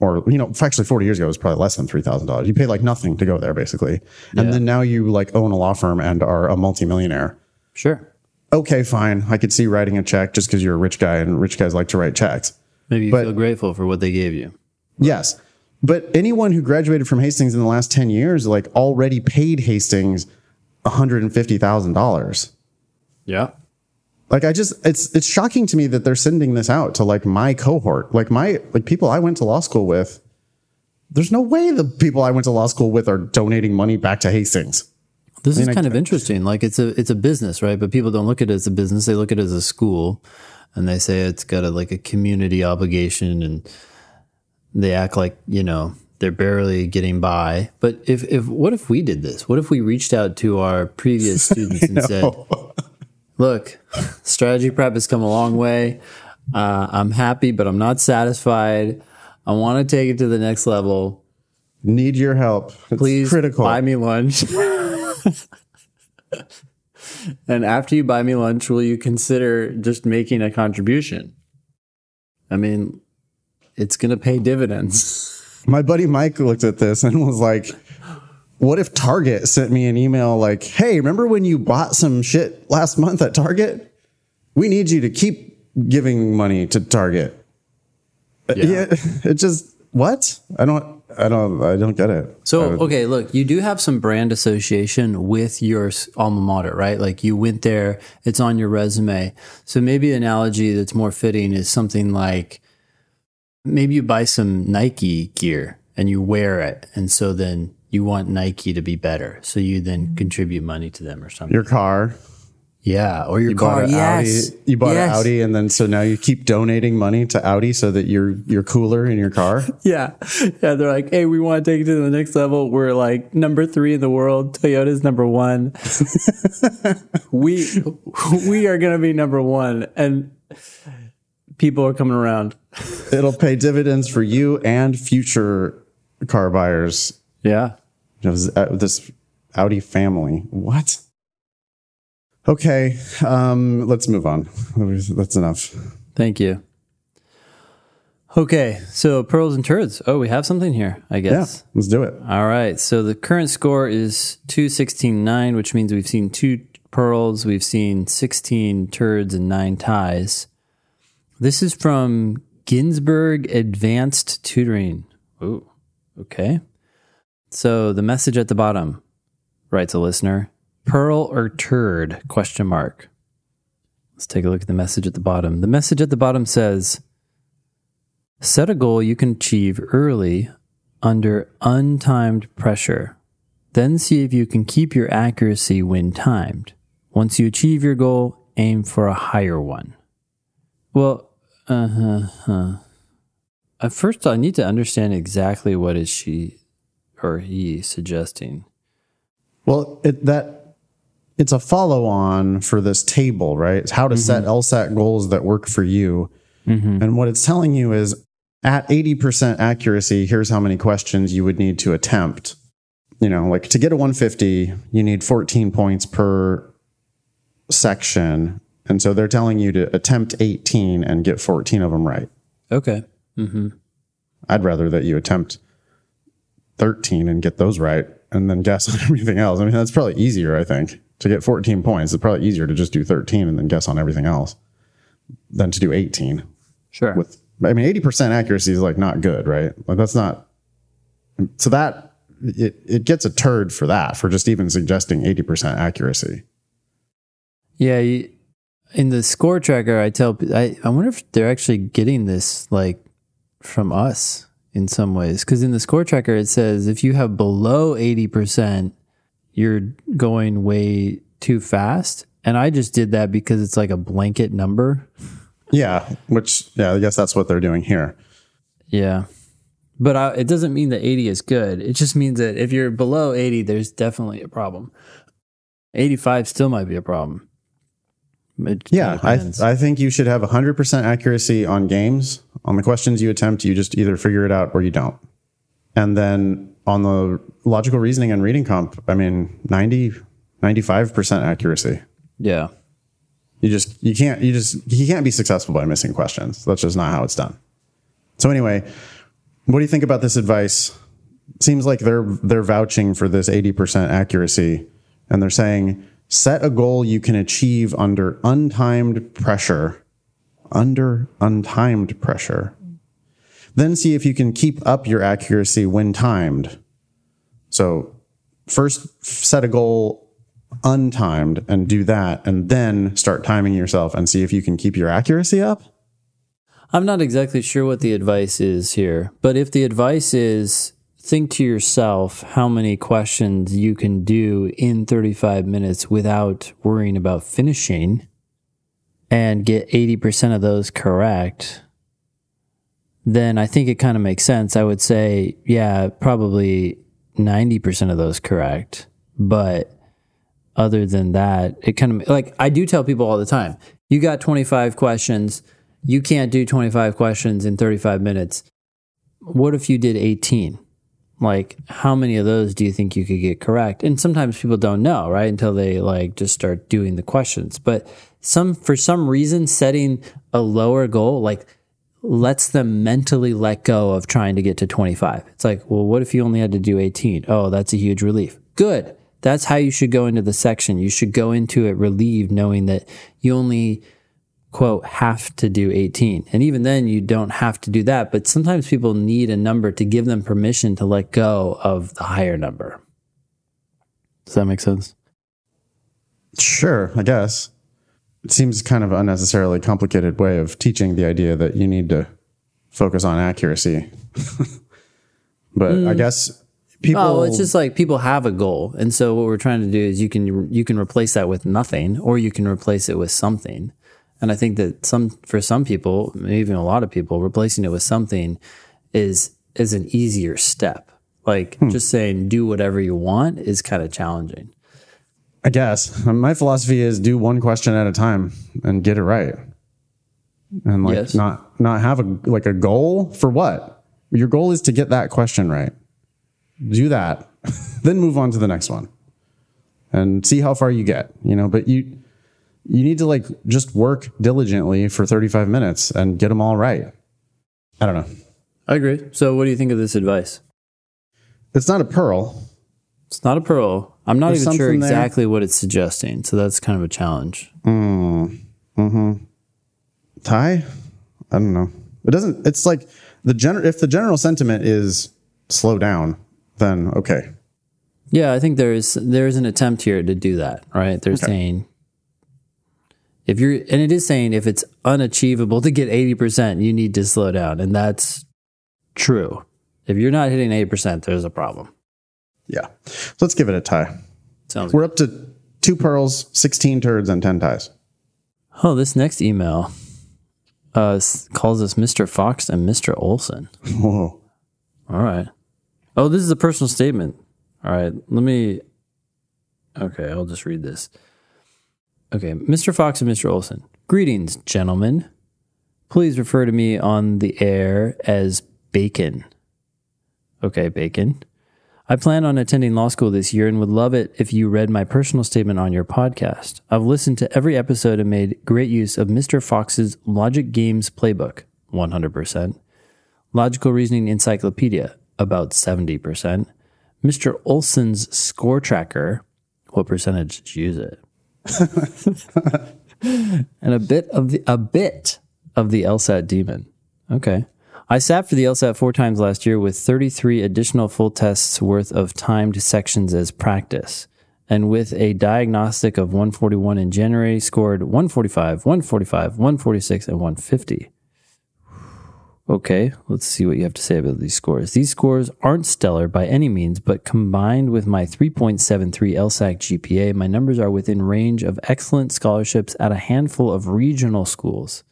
or, you know, actually 40 years ago it was probably less than $3,000. You paid like nothing to go there basically. And Yeah. then now you like own a law firm and are a multimillionaire. sure. Okay, fine. I could see writing a check just because you're a rich guy and rich guys like to write checks. Maybe you But- feel grateful for what they gave you. Yes. But anyone who graduated from Hastings in the last 10 years, like already paid Hastings $150,000. Yeah. Like I just it's it's shocking to me that they're sending this out to like my cohort. Like my like people I went to law school with. There's no way the people I went to law school with are donating money back to Hastings. This is I- kind of interesting. Like it's a it's a business, right? But people don't look at it as a business. They look at it as a school, and they say it's got a like a community obligation, and they act like you know they're barely getting by. But if if what if we did this? What if we reached out to our previous students and said, "Look, strategy prep has come a long way. Uh, I'm happy, but I'm not satisfied. I want to take it to the next level." Need your help. It's please critical. buy me lunch. and after you buy me lunch, will you consider just making a contribution? I mean, it's going to pay dividends. My buddy Mike looked at this and was like, What if Target sent me an email like, Hey, remember when you bought some shit last month at Target? We need you to keep giving money to Target. Yeah. it just what? I don't I don't I don't get it. So, okay, look, you do have some brand association with your alma mater, right? Like you went there, it's on your resume. So maybe an analogy that's more fitting is something like maybe you buy some Nike gear and you wear it. And so then you want Nike to be better. So you then mm-hmm. contribute money to them or something. Your car. Yeah. Or your You car. bought yes. Audi. You bought Yes. an Audi and then so now you keep donating money to Audi so that you're you're cooler in your car. Yeah. Yeah. They're like, hey, we want to take it to the next level. We're like number three in the world. Toyota's number one. we we are gonna be number one. And people are coming around. It'll pay dividends for you and future car buyers. Yeah. You know, this Audi family. What? Okay, um, let's move on. That's enough. Thank you. Okay, so pearls and turds. Oh, we have something here, I guess. Yeah, let's do it. All right. So the current score is 216.9, which means we've seen two pearls, we've seen 16 turds, and nine ties. This is from Ginsburg Advanced Tutoring. Ooh, okay. So the message at the bottom writes a listener pearl or turd question mark let's take a look at the message at the bottom the message at the bottom says set a goal you can achieve early under untimed pressure. Then see if you can keep your accuracy when timed. Once you achieve your goal, aim for a higher one. Well, uh huh. At first, I need to understand exactly what is she or he suggesting. Well, it, that it's a follow on for this table, right? It's how to set mm-hmm. LSAT goals that work for you. Mm-hmm. And what it's telling you is at 80% accuracy, here's how many questions you would need to attempt. You know, like to get a 150, you need 14 points per section. And so they're telling you to attempt 18 and get 14 of them right. Okay. Mm-hmm. I'd rather that you attempt 13 and get those right and then guess on everything else. I mean, that's probably easier, I think. To get 14 points, it's probably easier to just do 13 and then guess on everything else than to do 18 Sure. with I mean 80% accuracy is like not good, right? Like that's not so that it it gets a turd for that for just even suggesting 80% accuracy. Yeah, you, in the score tracker, I tell I, I wonder if they're actually getting this like from us in some ways. Because in the score tracker, it says if you have below 80%, you're going way too fast. And I just did that because it's like a blanket number. Yeah, which yeah, I guess that's what they're doing here. Yeah. But I, it doesn't mean that 80 is good. It just means that if you're below 80, there's definitely a problem. 85 still might be a problem. It Yeah, I. I think you should have 100% accuracy on games. On the questions you attempt, you just either figure it out or you don't. And then on the logical reasoning and reading comp, I mean, 90 95% accuracy. yeah. You just you can't you just you can't be successful by missing questions. That's just not how it's done. So anyway, what do you think about this advice? Seems like they're they're vouching for this 80% accuracy and they're saying set a goal you can achieve under untimed pressure. Under untimed pressure. Then see if you can keep up your accuracy when timed. So first set a goal untimed and do that and then start timing yourself and see if you can keep your accuracy up I'm not exactly sure what the advice is here, but if the advice is think to yourself how many questions you can do in 35 minutes without worrying about finishing and get 80% of those correct, then I think it kind of makes sense. I would say, yeah, probably 90% of those correct. But other than that, it kind of like I do tell people all the time you got 25 questions, you can't do 25 questions in 35 minutes. What if you did 18? Like, how many of those do you think you could get correct? And sometimes people don't know, right? Until they like just start doing the questions. But some, for some reason, setting a lower goal, like, lets them mentally let go of trying to get to 25. It's like, well, what if you only had to do 18? Oh, that's a huge relief. Good. That's how you should go into the section. You should go into it relieved, knowing that you only, quote, have to do 18. And even then, you don't have to do that. But sometimes people need a number to give them permission to let go of the higher number. Does that make sense? sure i guess it seems kind of unnecessarily complicated way of teaching the idea that you need to focus on accuracy but i mm. guess people Oh, it's just like people have a goal, and so what we're trying to do is you can you can replace that with nothing, or you can replace it with something. And I think that some for some people, maybe even a lot of people, replacing it with something is is an easier step. Like hmm. just saying do whatever you want is kind of challenging. I guess. My philosophy is do one question at a time and get it right. And like Yes. not not have a like a goal for what? Your goal is to get that question right. Do that. Then move on to the next one and see how far you get you know? But you you need to like just work diligently for 35 minutes and get them all right. I don't know. I agree. So what do you think of this advice? it's not a pearl. It's not a pearl. I'm not There's even sure something there. exactly what it's suggesting, so that's kind of a challenge. Mm. Hmm. tie i don't know it doesn't it's like the general if the general sentiment is slow down then okay Yeah, I think there is there is an attempt here to do that, right? They're saying if you're and it is saying if it's unachievable to get 80%, you need to slow down. And that's true. If you're not hitting eighty percent, there's a problem. Yeah so let's give it a tie Sounds we're up to two pearls 16 turds and 10 ties Oh, this next email uh, calls us Mr. Fox and Mr. Olson. whoa All right. Oh, this is a personal statement. All right. Let me. Okay, I'll just read this. Okay, Mr. Fox and Mr. Olson. Greetings, gentlemen. Please refer to me on the air as Bacon. Okay, Bacon. I plan on attending law school this year and would love it if you read my personal statement on your podcast. I've listened to every episode and made great use of Mr. Fox's Logic Games Playbook, 100%. Logical Reasoning Encyclopedia, about 70%. Mr. Olson's Score Tracker, what percentage did you use it? and a bit of the a bit of the LSAT demon. Okay. I sat for the LSAT four times last year with 33 additional full tests worth of timed sections as practice. and with a diagnostic of 141 in January, scored 145, 145, 146, and 150. Okay, let's see what you have to say about these scores. These scores aren't stellar by any means, but combined with my 3.73 LSAC GPA, my numbers are within range of excellent scholarships at a handful of regional schools.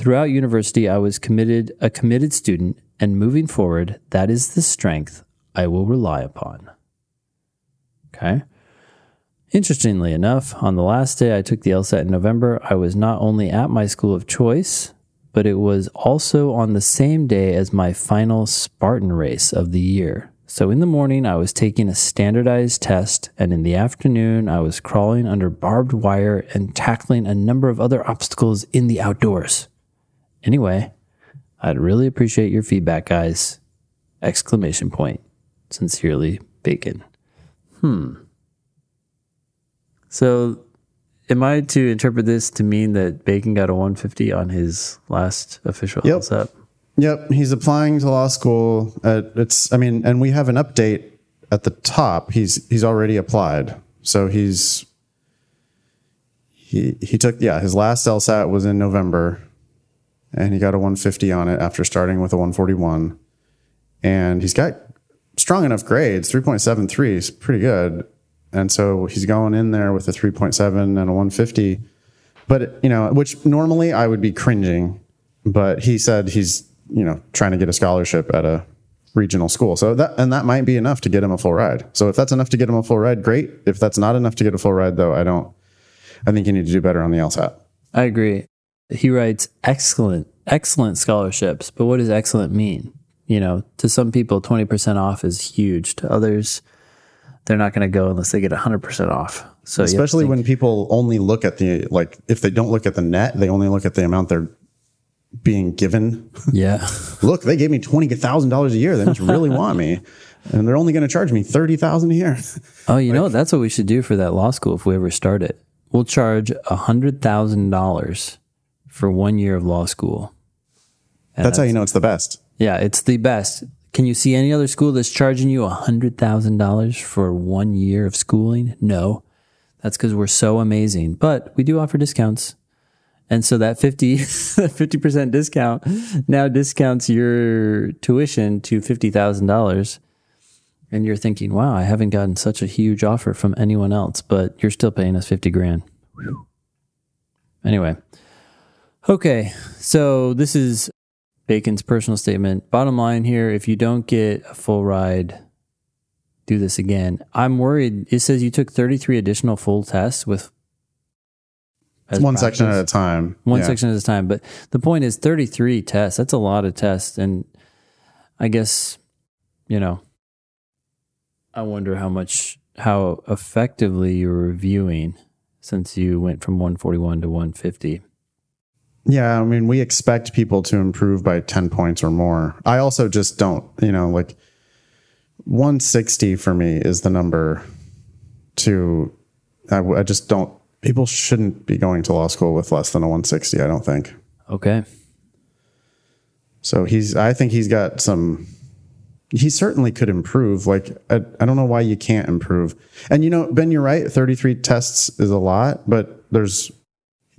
Throughout university, I was committed a committed student, and moving forward, that is the strength I will rely upon. Okay. Interestingly enough, on the last day I took the LSAT in November, I was not only at my school of choice, but it was also on the same day as my final Spartan race of the year. So in the morning, I was taking a standardized test, and in the afternoon, I was crawling under barbed wire and tackling a number of other obstacles in the outdoors. Anyway, I'd really appreciate your feedback, guys. Exclamation point. Sincerely, Bacon. Hmm. So Am I to interpret this to mean that Bacon got a 150 on his last official Yep. LSAT? Yep, he's applying to law school. At, it's, I mean, and we have an update at the top. He's he's already applied, so he's he he took yeah his last LSAT was in November, and he got a 150 on it after starting with a 141, and he's got strong enough grades. 3.73 is pretty good, and so he's going in there with a 3.7 and a 150. But you know, which normally I would be cringing, but he said he's you know trying to get a scholarship at a regional school. So that and that might be enough to get him a full ride. So if that's enough to get him a full ride, great. If that's not enough to get a full ride, though, I don't. I think you need to do better on the LSAT. I agree. He writes excellent, excellent scholarships. But what does excellent mean? You know, to some people, 20% off is huge. To others, they're not going to go unless they get 100% off. So you have to Especially when people only look at the like if they don't look at the net, they only look at the amount they're being given. yeah. look, they gave me twenty thousand dollars a year. They must really want me, and they're only going to charge me thirty thousand a year. Oh, you know, that's what we should do for that law school if we ever start it. We'll charge $100,000 for one year of law school. And That's how you know it's the best. Yeah, it's the best. Can you see any other school that's charging you $100,000 for one year of schooling? No. That's because we're so amazing. But we do offer discounts. And so that 50, 50% discount now discounts your tuition to $50,000. And you're thinking, wow, I haven't gotten such a huge offer from anyone else, but you're still paying us 50 grand. Anyway. Okay. So this is Bacon's personal statement. Bottom line here if you don't get a full ride, do this again. I'm worried. It says you took 33 additional full tests with One section at a time. one Yeah. section at a time. But the point is 33 tests. That's a lot of tests. And I guess, you know, I wonder how much, how effectively you're reviewing since you went from 141 to 150. Yeah, I mean, we expect people to improve by 10 points or more. I also just don't, you know, like 160 for me is the number to, I just don't, people shouldn't be going to law school with less than a 160, I don't think. Okay. So he's, I think he's got some, he certainly could improve. Like, I, I don't know why you can't improve. And, you know, Ben, you're right. 33 tests is a lot, but there's,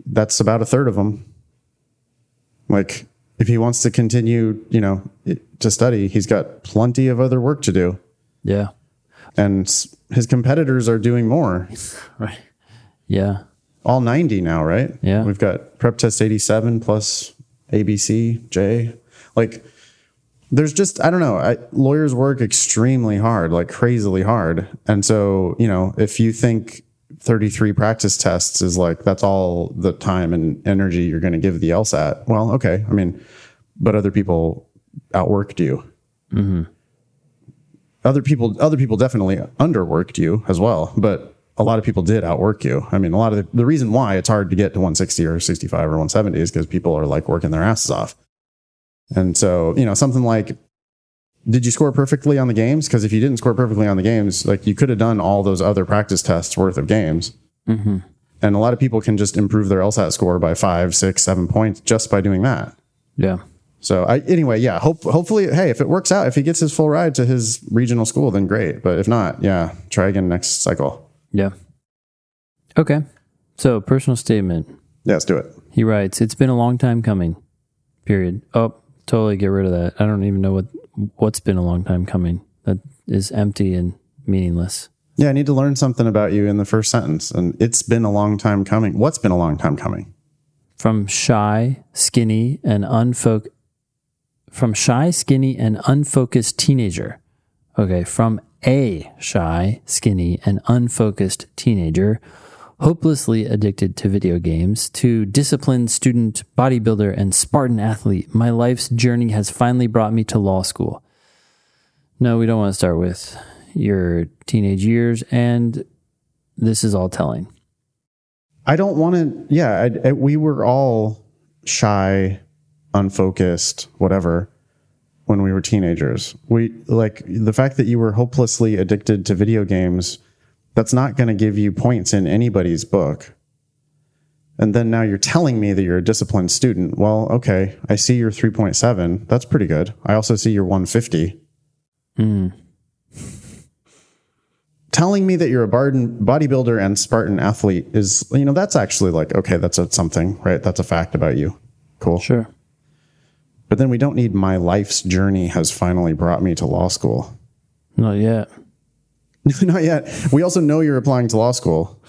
that's about a third of them. Like, if he wants to continue, you know, to study, he's got plenty of other work to do. Yeah. And his competitors are doing more. Right. Yeah. All 90 now, right? Yeah. We've got prep test 87 plus ABC, J. Like, there's just, I don't know, I, lawyers work extremely hard, like crazily hard. And so, you know, if you think 33 practice tests is like, that's all the time and energy you're going to give the LSAT, well, okay. I mean, but other people outworked you. Mm-hmm. Other people, other people definitely underworked you as well, but a lot of people did outwork you. I mean, a lot of the, the reason why it's hard to get to 160 or 65 or 170 is because people are like working their asses off. And so, you know, something like, did you score perfectly on the games? Because if you didn't score perfectly on the games, like you could have done all those other practice tests worth of games. Mm-hmm. And a lot of people can just improve their LSAT score by five, six, seven points just by doing that. Yeah. So I, anyway, yeah, hope, hopefully, hey, if it works out, if he gets his full ride to his regional school, then great. But if not, yeah, try again next cycle. Yeah. Okay. So, personal statement. Yeah, let's do it. He writes, It's been a long time coming. Period. Oh, totally get rid of that. I don't even know what what's been a long time coming. That is empty and meaningless. Yeah, I need to learn something about you in the first sentence. And it's been a long time coming. What's been a long time coming? From shy, skinny, and unfoc from shy, skinny, and unfocused teenager. Okay, from a shy, skinny, and unfocused teenager, hopelessly addicted to video games, to disciplined student, bodybuilder, and Spartan athlete, my life's journey has finally brought me to law school. No, we don't want to start with your teenage years, and this is all telling. I don't want to. Yeah, I, I, we were all shy, unfocused, whatever, when we were teenagers. We like the fact that you were hopelessly addicted to video games. That's not going to give you points in anybody's book. And then now you're telling me that you're a disciplined student. Well, okay, I see your 3.7. That's pretty good. I also see your 150. Hmm. telling me that you're a Barden bodybuilder and Spartan athlete is, you know, that's actually like, okay, that's a, something, right? That's a fact about you. Cool. Sure. But then we don't need my life's journey has finally brought me to law school. Not yet. Not yet. We also know you're applying to law school.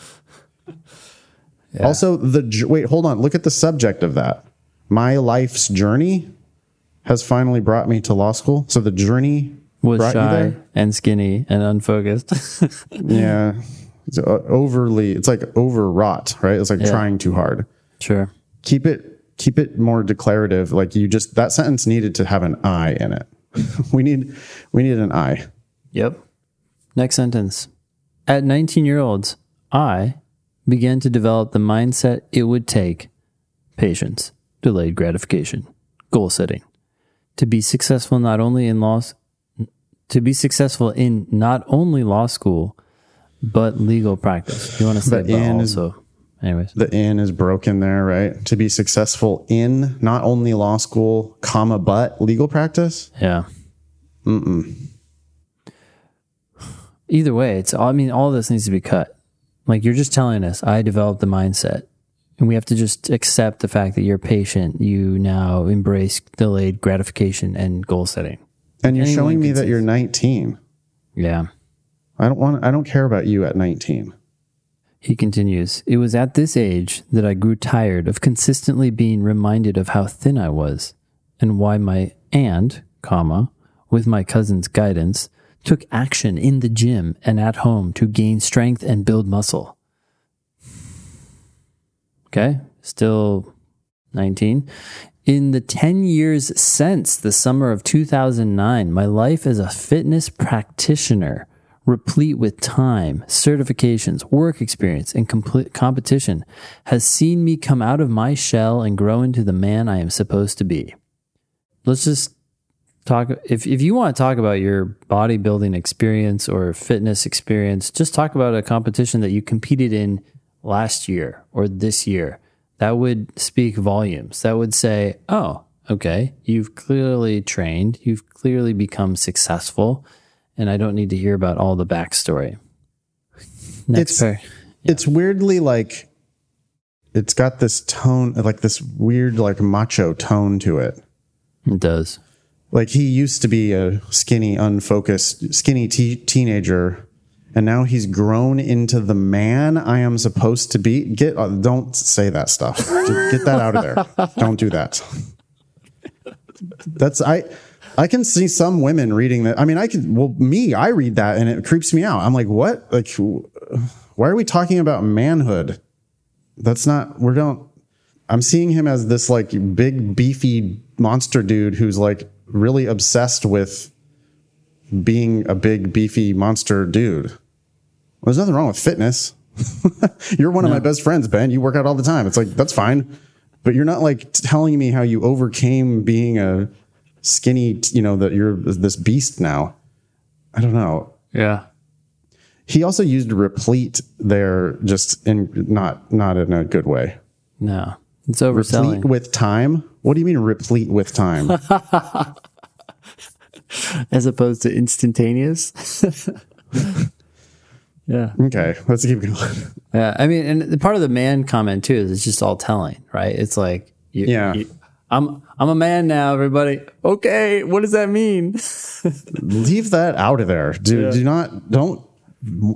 Also, the wait, hold on. Look at the subject of that. My life's journey has finally brought me to law school. So the journey Was brought you shy there. and skinny and unfocused. Yeah, it's uh, overly. It's like overwrought, right? It's like Yeah. trying too hard. sure. Keep it keep it more declarative. Like you just that sentence needed to have an I in it. we need we need an I. Yep. Next sentence. At 19 year olds, I began to develop the mindset it would take patience, delayed gratification, goal setting to be successful not only in law to be successful in not only law school but legal practice. You want to say The but in is- also. Anyways, The in is broken there, right? To be successful in not only law school, comma but legal practice. yeah. Either way, it's I mean all this needs to be cut. Like you're just telling us I developed the mindset and we have to just accept the fact that you're patient. You now embrace delayed gratification and goal setting. And you're Anyone showing me that you're 19. Yeah. I don't want. I don't care about you at 19. He continues, It was at this age that I grew tired of consistently being reminded of how thin I was and why my and, comma, with my cousin's guidance, took action in the gym and at home to gain strength and build muscle. Okay, still 19. In the 10 years since the summer of 2009, my life as a fitness practitioner, replete with time, certifications, work experience, and competition, has seen me come out of my shell and grow into the man I am supposed to be. Let's just talk. If, if you want to talk about your bodybuilding experience or fitness experience, just talk about a competition that you competed in last year or this year. That would speak volumes. That would say, oh, okay, you've clearly trained, you've clearly become successful, and I don't need to hear about all the backstory. Next It's- pair. It's weirdly like. It's got this tone, like this weird, like macho tone to it. It does. Like he used to be a skinny, unfocused, skinny te- teenager, and now he's grown into the man I am supposed to be. Get uh, don't say that stuff. Get that out of there. Don't do that. That's I. I can see some women reading that. I mean, I can. Well, me, I read that and it creeps me out. I'm like, what? Like, why are we talking about manhood? That's not. We don't. I'm seeing him as this like big beefy monster dude who's like really obsessed with being a big beefy monster dude. Well, there's nothing wrong with fitness. you're one of my best friends, Ben. You work out all the time. It's like that's fine, but you're not like telling me how you overcame being a skinny. You know that you're this beast now. I don't know. Yeah. He also used replete there, just in not not in a good way. No, it's Replete overselling. with time. What do you mean replete with time? As opposed to instantaneous. Yeah. Okay, let's keep going. Yeah. I mean, and the part of the man comment too is it's just all telling, right? It's like, you, Yeah. you- I'm I'm a man now, everybody. Okay, what does that mean? Leave that out of there. Do do not don't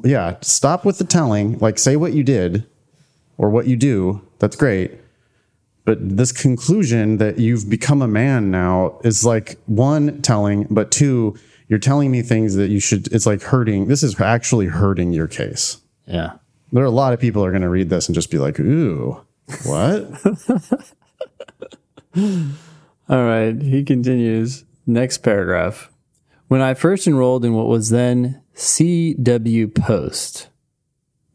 yeah, stop with the telling. Like say what you did or what you do. That's great. But this conclusion that you've become a man now is like one telling, but two, you're telling me things that you should it's like hurting. This is actually hurting your case. yeah. There are a lot of people are going to read this and just be like, "Ooh, what?" All right, he continues. Next paragraph. When I first enrolled in what was then CW Post,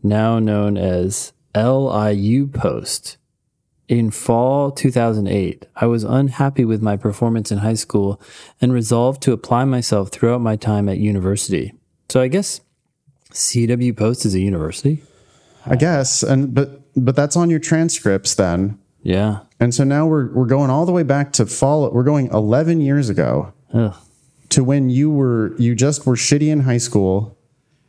now known as LIU Post, in fall 2008, I was unhappy with my performance in high school and resolved to apply myself throughout my time at university. So I guess CW Post is a university? I guess. And but but that's on your transcripts then. Yeah. And so now we're we're going all the way back to fall. We're going 11 years ago Ugh. to when you were you just were shitty in high school,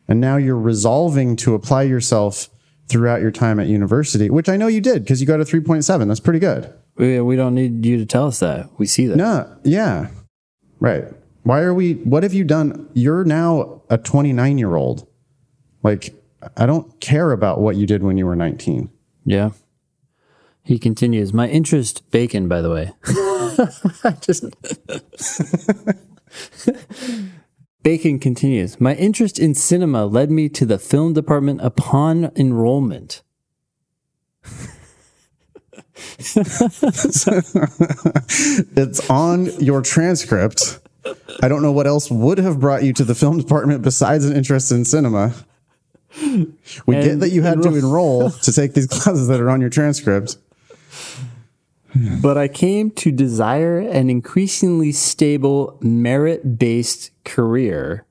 and now you're resolving to apply yourself throughout your time at university, which I know you did because you got a 3.7. That's pretty good. We, we don't need you to tell us that. We see that. No, yeah, right. Why are we? What have you done? You're now a 29 year old. Like I don't care about what you did when you were 19. Yeah. He continues, my interest, bacon, by the way. I just. Bacon continues, my interest in cinema led me to the film department upon enrollment. It's on your transcript. I don't know what else would have brought you to the film department besides an interest in cinema. We get that you had to enroll to take these classes that are on your transcript. But I came to desire an increasingly stable, merit based career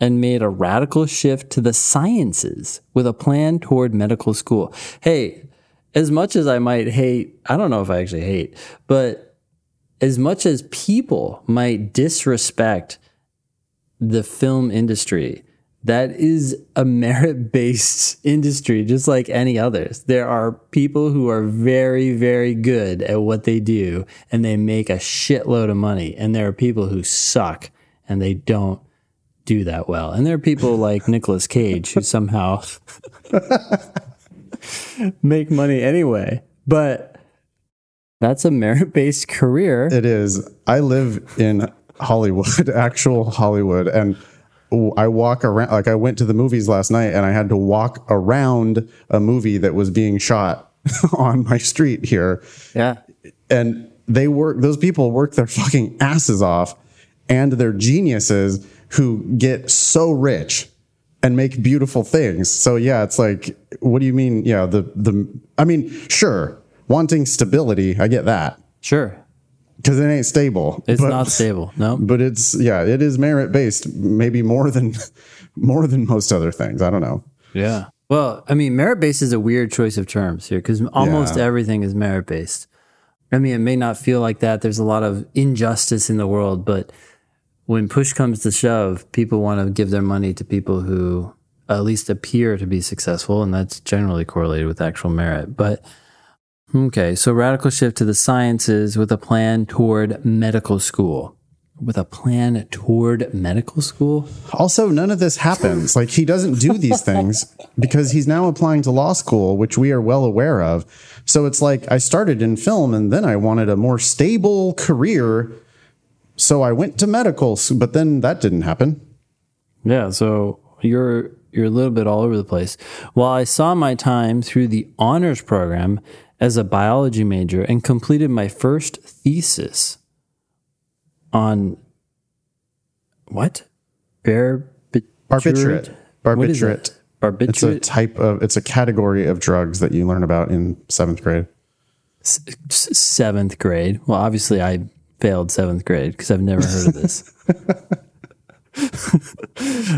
and made a radical shift to the sciences with a plan toward medical school. Hey, as much as I might hate, I don't know if I actually hate, but as much as people might disrespect the film industry, that is a merit based industry, just like any others. There are people who are very, very good at what they do and they make a shitload of money. And there are people who suck and they don't do that well. And there are people like Nicolas Cage who somehow make money anyway. But that's a merit based career. It is. I live in Hollywood, actual Hollywood, and I walk around. Like I went to the movies last night, and I had to walk around a movie that was being shot on my street here. Yeah. and they work those people work their fucking asses off and they're geniuses who get so rich and make beautiful things so yeah it's like what do you mean yeah the the i mean sure wanting stability i get that Sure. Because it ain't stable It's but, not stable. No. but it's yeah it is merit based maybe more than more than most other things i don't know Yeah. Well, I mean, merit based is a weird choice of terms here because almost Yeah. everything is merit based. I mean, it may not feel like that. There's a lot of injustice in the world, but when push comes to shove, people want to give their money to people who at least appear to be successful, and that's generally correlated with actual merit. But okay, so radical shift to the sciences with a plan toward medical school. With a plan toward medical school? Also, none of this happens. like he doesn't do these things because he's now applying to law school, which we are well aware of. So it's like I started in film and then I wanted a more stable career. So I went to medical, but then that didn't happen. Yeah, so you're you're a little bit all over the place. While I saw my time through the honors program as a biology major and completed my first thesis on what? Barbiturate. Barbiturate. What is Barbiturate. Barbiturate. It's a type of, it's a category of drugs that you learn about in seventh grade. S- seventh grade. Well, obviously, I failed seventh grade because I've never heard of this.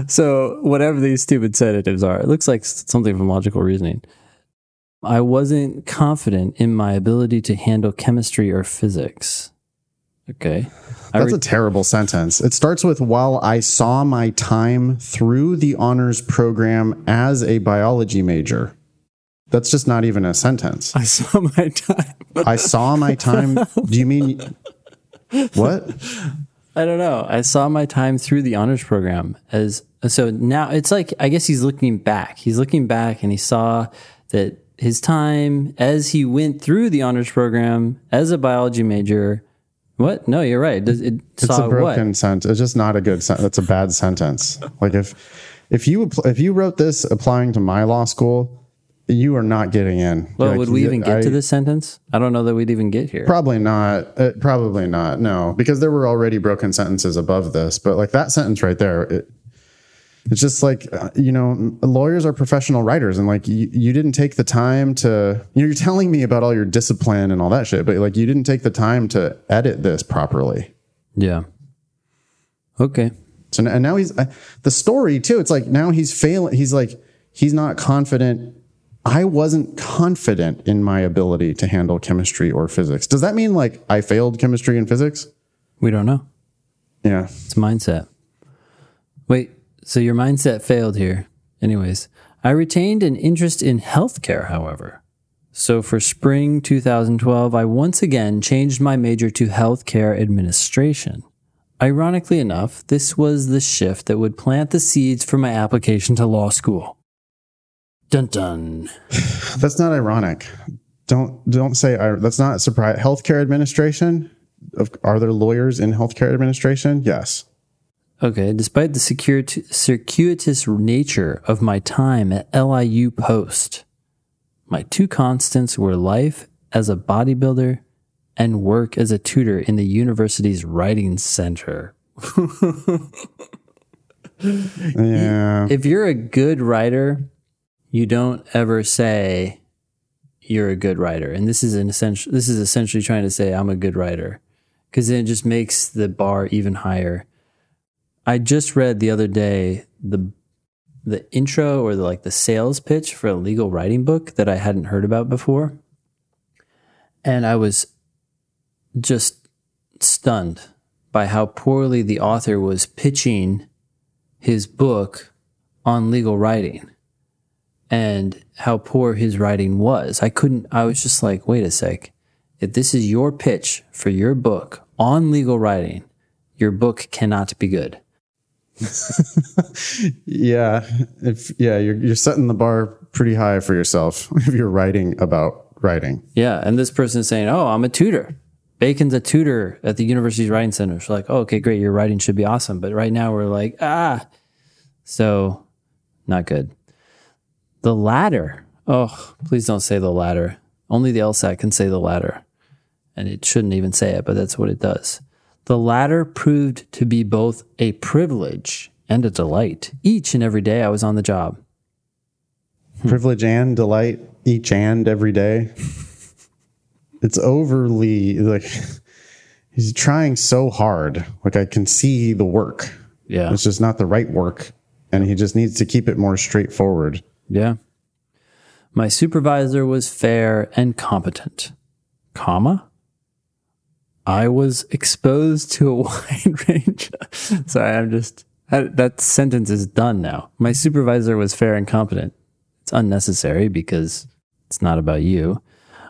so, whatever these stupid sedatives are, it looks like something from logical reasoning. I wasn't confident in my ability to handle chemistry or physics. Okay. That's re- a terrible sentence. It starts with while I saw my time through the honors program as a biology major. That's just not even a sentence. I saw my time. I saw my time. Do you mean what? I don't know. I saw my time through the honors program as so now it's like I guess he's looking back. He's looking back and he saw that his time as he went through the honors program as a biology major. What? No, you're right. It, it It's a broken sentence. It's just not a good sentence. That's a bad sentence. Like if if you if you wrote this applying to my law school, you are not getting in. Well, Like, would we even get I- to this sentence? I don't know that we'd even get here. Probably not. Uh, probably not. No, because there were already broken sentences above this. But like that sentence right there, it, it's just like uh, you know, lawyers are professional writers, and like you, you didn't take the time to. You're telling me about all your discipline and all that shit, but like you didn't take the time to edit this properly. Yeah. Okay. So and now he's uh, the story too. It's like now he's failing. He's like he's not confident. I wasn't confident in my ability to handle chemistry or physics. Does that mean like I failed chemistry and physics? We don't know. Yeah. It's mindset. Wait, so your mindset failed here. Anyways, I retained an interest in healthcare, however. So for spring 2012, I once again changed my major to healthcare administration. Ironically enough, this was the shift that would plant the seeds for my application to law school. Dun dun. That's not ironic. Don't don't say that's not surprise. Healthcare administration. Are there lawyers in healthcare administration? Yes. Okay, despite the circuit- circuitous nature of my time at LIU Post, my two constants were life as a bodybuilder and work as a tutor in the university's writing center. Yeah. If you're a good writer, you don't ever say you're a good writer. And this is an essential this is essentially trying to say I'm a good writer cuz then it just makes the bar even higher. I just read the other day the the intro or the, like the sales pitch for a legal writing book that I hadn't heard about before. And I was just stunned by how poorly the author was pitching his book on legal writing and how poor his writing was. I couldn't, I was just like, wait a sec. If this is your pitch for your book on legal writing, your book cannot be good. Yeah. If yeah, you're you're setting the bar pretty high for yourself if you're writing about writing. Yeah. And this person is saying, oh, I'm a tutor. Bacon's a tutor at the university's writing center. So, like, oh, okay, great. Your writing should be awesome. But right now we're like, ah. So, not good. The latter. Oh, please don't say the latter. Only the LSAT can say the latter. And it shouldn't even say it, but that's what it does. The latter proved to be both a privilege and a delight each and every day I was on the job. Hmm. Privilege and delight each and every day. It's overly like he's trying so hard. Like I can see the work. Yeah. It's just not the right work. And he just needs to keep it more straightforward. Yeah. My supervisor was fair and competent, comma. I was exposed to a wide range. Sorry, I'm just I, that sentence is done now. My supervisor was fair and competent. It's unnecessary because it's not about you.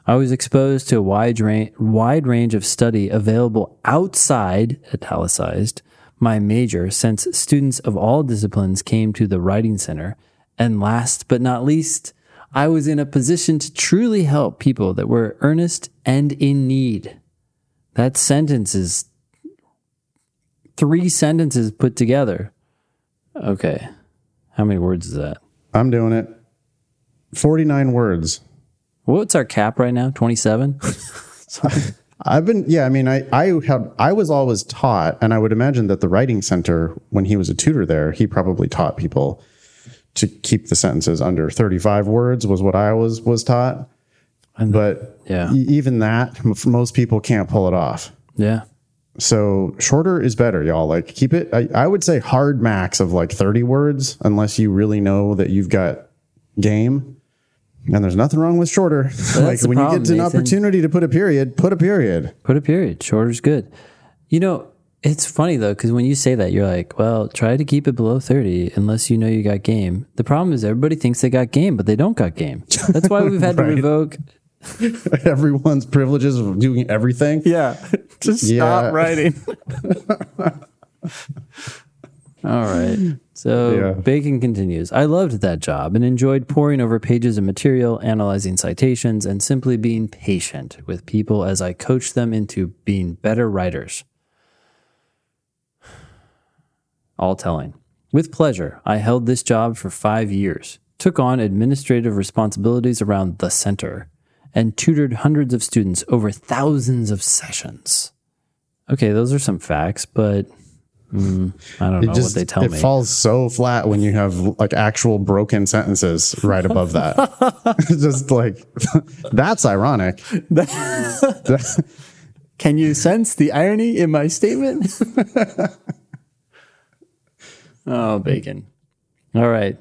I was exposed to a wide range, wide range of study available outside, italicized, my major, since students of all disciplines came to the writing center. And last but not least, I was in a position to truly help people that were earnest and in need. That sentence is three sentences put together. Okay. How many words is that? I'm doing it. 49 words. What's our cap right now? 27? I've been, yeah, I mean, I, I have, I was always taught, and I would imagine that the writing center, when he was a tutor there, he probably taught people to keep the sentences under 35 words was what I was, was taught. But Yeah. e- even that, most people can't pull it off. yeah. So shorter is better, y'all. Like keep it. I, I would say hard max of like 30 words, unless you really know that you've got game. And there's nothing wrong with shorter. like when problem, you get an Nathan. opportunity to put a period, put a period. Put a period. Shorter's good. You know, it's funny though, because when you say that, you're like, well, try to keep it below 30 unless you know you got game. The problem is everybody thinks they got game, but they don't got game. That's why we've had to revoke. Everyone's privileges of doing everything. Yeah. Just Yeah. writing. All right. So Yeah. Bacon continues. I loved that job and enjoyed poring over pages of material, analyzing citations, and simply being patient with people as I coached them into being better writers. All telling. With pleasure, I held this job for five years, took on administrative responsibilities around the center, and tutored hundreds of students over thousands of sessions. Okay, those are some facts, but mm, I don't know what they tell it me. It falls so flat when you have like actual broken sentences right above that. Just like that's ironic. Can you sense the irony in my statement? oh, bacon. All right.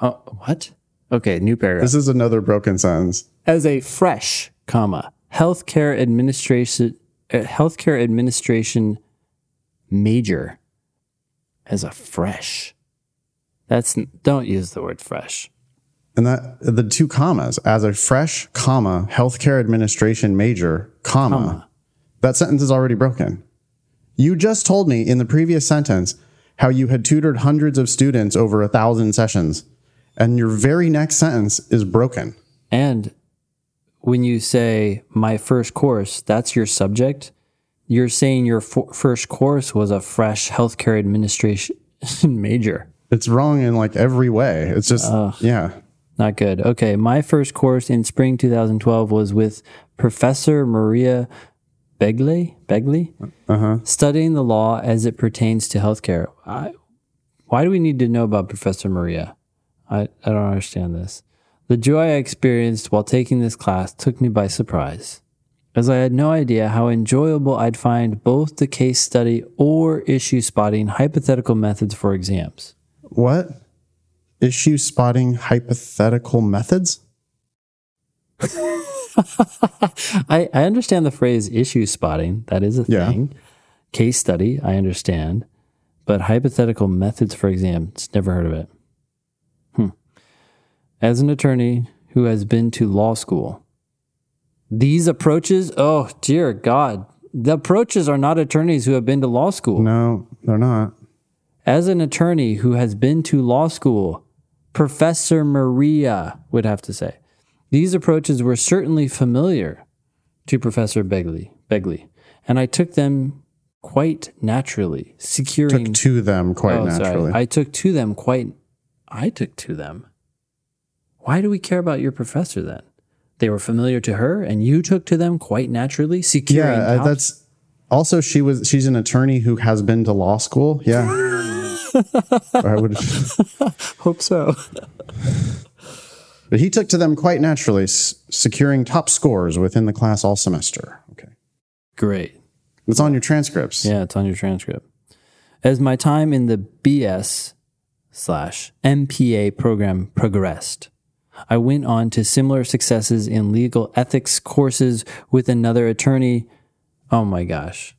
Oh, what? Okay, new paragraph. This is another broken sentence. As a fresh, comma, healthcare administration uh, healthcare administration major as a fresh. That's don't use the word fresh. And that the two commas as a fresh comma healthcare administration major comma, that sentence is already broken. You just told me in the previous sentence how you had tutored hundreds of students over a thousand sessions, and your very next sentence is broken. And when you say my first course, that's your subject. You're saying your f- first course was a fresh healthcare administration major. It's wrong in like every way. It's just yeah. Not good. Okay, my first course in spring 2012 was with Professor Maria Begley. Begley, uh-huh. studying the law as it pertains to healthcare. I, why do we need to know about Professor Maria? I, I don't understand this. The joy I experienced while taking this class took me by surprise, as I had no idea how enjoyable I'd find both the case study or issue spotting hypothetical methods for exams. What? Issue spotting hypothetical methods? I, I understand the phrase issue spotting. That is a Yeah. thing. Case study, I understand. But hypothetical methods for exams, never heard of it. As an attorney who has been to law school, these approaches, oh, dear God, the approaches are not attorneys who have been to law school. No, they're not. As an attorney who has been to law school, Professor Maria would have to say, these approaches were certainly familiar to Professor Begley, Begley, and I took them quite naturally, securing. Took to them quite oh, sorry. naturally. I took to them quite. I took to them. Why do we care about your professor then? They were familiar to her, and you took to them quite naturally, securing. yeah, uh, that's also she was she's an attorney who has been to law school. Yeah. I would hope so. But he took to them quite naturally, s- securing top scores within the class all semester. Okay. Great. It's on your transcripts. Yeah, it's on your transcript. As my time in the BS slash MPA program progressed, I went on to similar successes in legal ethics courses with another attorney. Oh my gosh.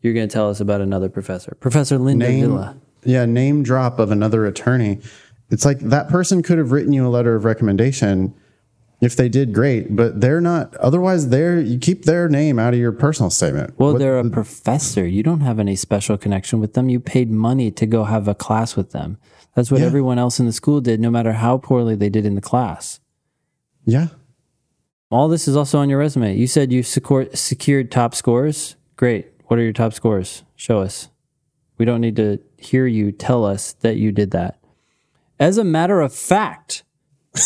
You're going to tell us about another professor, Professor Linda Name, Villa. yeah, name drop of another attorney. It's like that person could have written you a letter of recommendation if they did great, but they're not. Otherwise, they're you keep their name out of your personal statement. Well, What- they're a professor. You don't have any special connection with them. You paid money to go have a class with them. That's what Yeah. everyone else in the school did, no matter how poorly they did in the class. yeah. All this is also on your resume. You said you secure, secured top scores. Great. What are your top scores? Show us. We don't need to hear you tell us that you did that. As a matter of fact,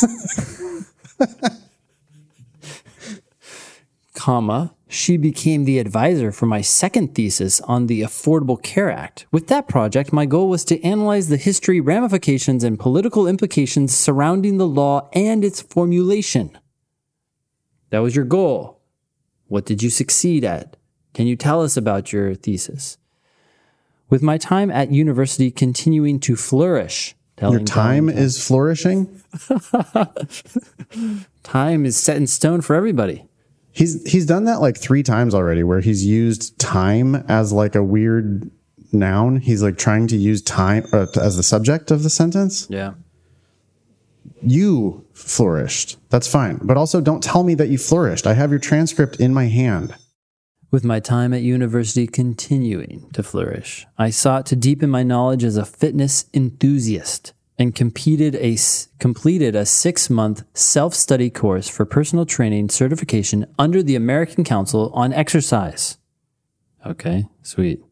comma, she became the advisor for my second thesis on the Affordable Care Act. With that project, my goal was to analyze the history, ramifications, and political implications surrounding the law and its formulation. That was your goal. What did you succeed at? Can you tell us about your thesis? With my time at university continuing to flourish, Your time telling, is flourishing. time is set in stone for everybody. He's he's done that like three times already, where he's used time as like a weird noun. He's like trying to use time uh, as the subject of the sentence. Yeah. You flourished. That's fine, but also don't tell me that you flourished. I have your transcript in my hand. With my time at university continuing to flourish, I sought to deepen my knowledge as a fitness enthusiast and competed a, completed a six month self study course for personal training certification under the American Council on Exercise. Okay, sweet.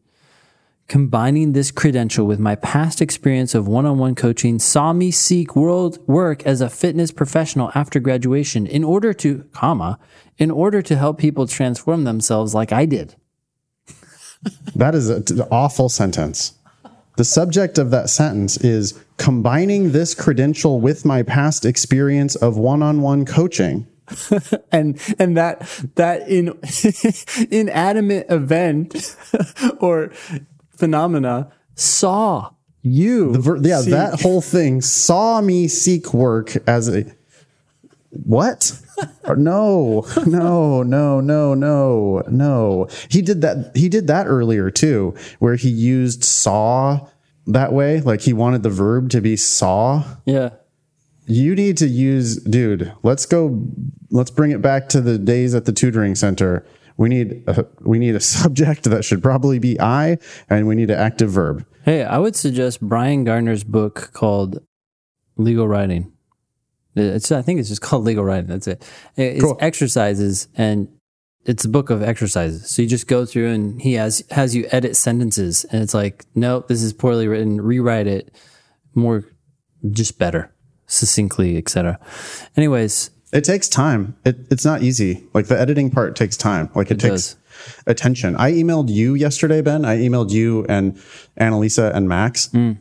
Combining this credential with my past experience of one on one coaching saw me seek world work as a fitness professional after graduation in order to, comma, in order to help people transform themselves like I did. That is an awful sentence. The subject of that sentence is combining this credential with my past experience of one-on-one coaching. and and that that in inanimate event or phenomena saw you Ver- yeah, seek- that whole thing saw me seek work as a what? No, no, no, no, no, no. He did that. He did that earlier too, where he used saw that way. Like he wanted the verb to be saw. yeah You need to use, dude. Let's go. Let's bring it back to the days at the tutoring center. We need a, we need a subject that should probably be I, and we need an active verb. hey i would suggest Bryan Garner's book called legal writing it's i think it's just called legal writing that's it it's Cool. exercises and it's a book of exercises so you just go through and he has has you edit sentences and it's like nope this is poorly written rewrite it more just better succinctly etc anyways It takes time. It, it's not easy. Like the editing part takes time. Like it, takes does. attention. I emailed you yesterday, Ben. I emailed you and Annalisa and Max. Hmm.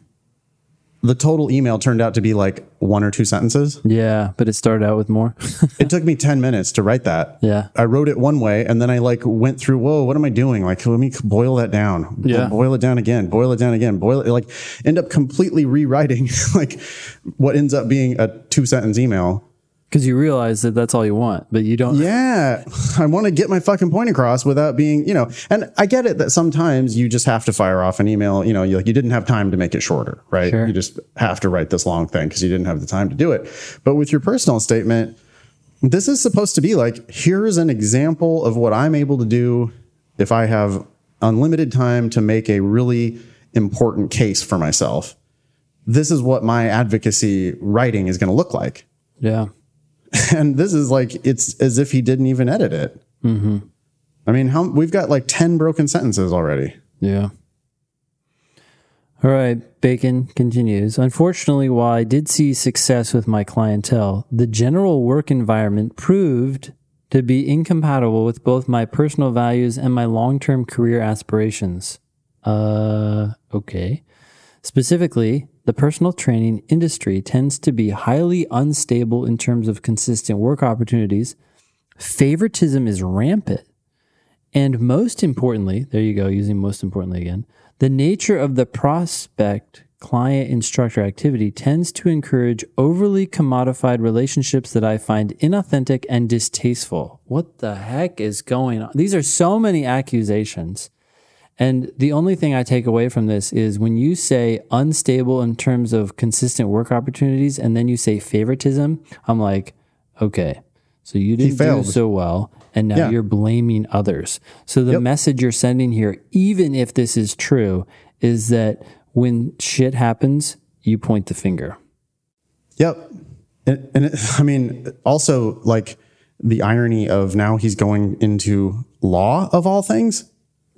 The total email turned out to be like one or two sentences. Yeah, but it started out with more. It took me 10 minutes to write that. Yeah. I wrote it one way and then I like went through, whoa, what am I doing? Like, let me boil that down. Yeah. Boil it down again, boil it down again, boil it, like end up completely rewriting like what ends up being a two sentence email. Because you realize that that's all you want, but you don't. Yeah. I want to get my fucking point across without being, you know, and I get it that sometimes you just have to fire off an email, you know, you like you didn't have time to make it shorter, right? Sure. You just have to write this long thing because you didn't have the time to do it. But with your personal statement, this is supposed to be like, here's an example of what I'm able to do if I have unlimited time to make a really important case for myself. This is what my advocacy writing is going to look like. Yeah. And this is like, it's as if he didn't even edit it. Mm-hmm. I mean, how we've got like 10 broken sentences already. Yeah. All right. Bacon continues. Unfortunately, while I did see success with my clientele, the general work environment proved to be incompatible with both my personal values and my long term career aspirations. Uh, okay. Specifically, the personal training industry tends to be highly unstable in terms of consistent work opportunities. Favoritism is rampant. And most importantly, there you go, using most importantly again, the nature of the prospect client instructor activity tends to encourage overly commodified relationships that I find inauthentic and distasteful. What the heck is going on? These are so many accusations. And the only thing I take away from this is when you say unstable in terms of consistent work opportunities and then you say favoritism, I'm like, okay, so you didn't do so well and now Yeah. you're blaming others. So the Yep. message you're sending here, even if this is true, is that when shit happens, you point the finger. Yep. And, and it, I mean, also like the irony of now he's going into law of all things.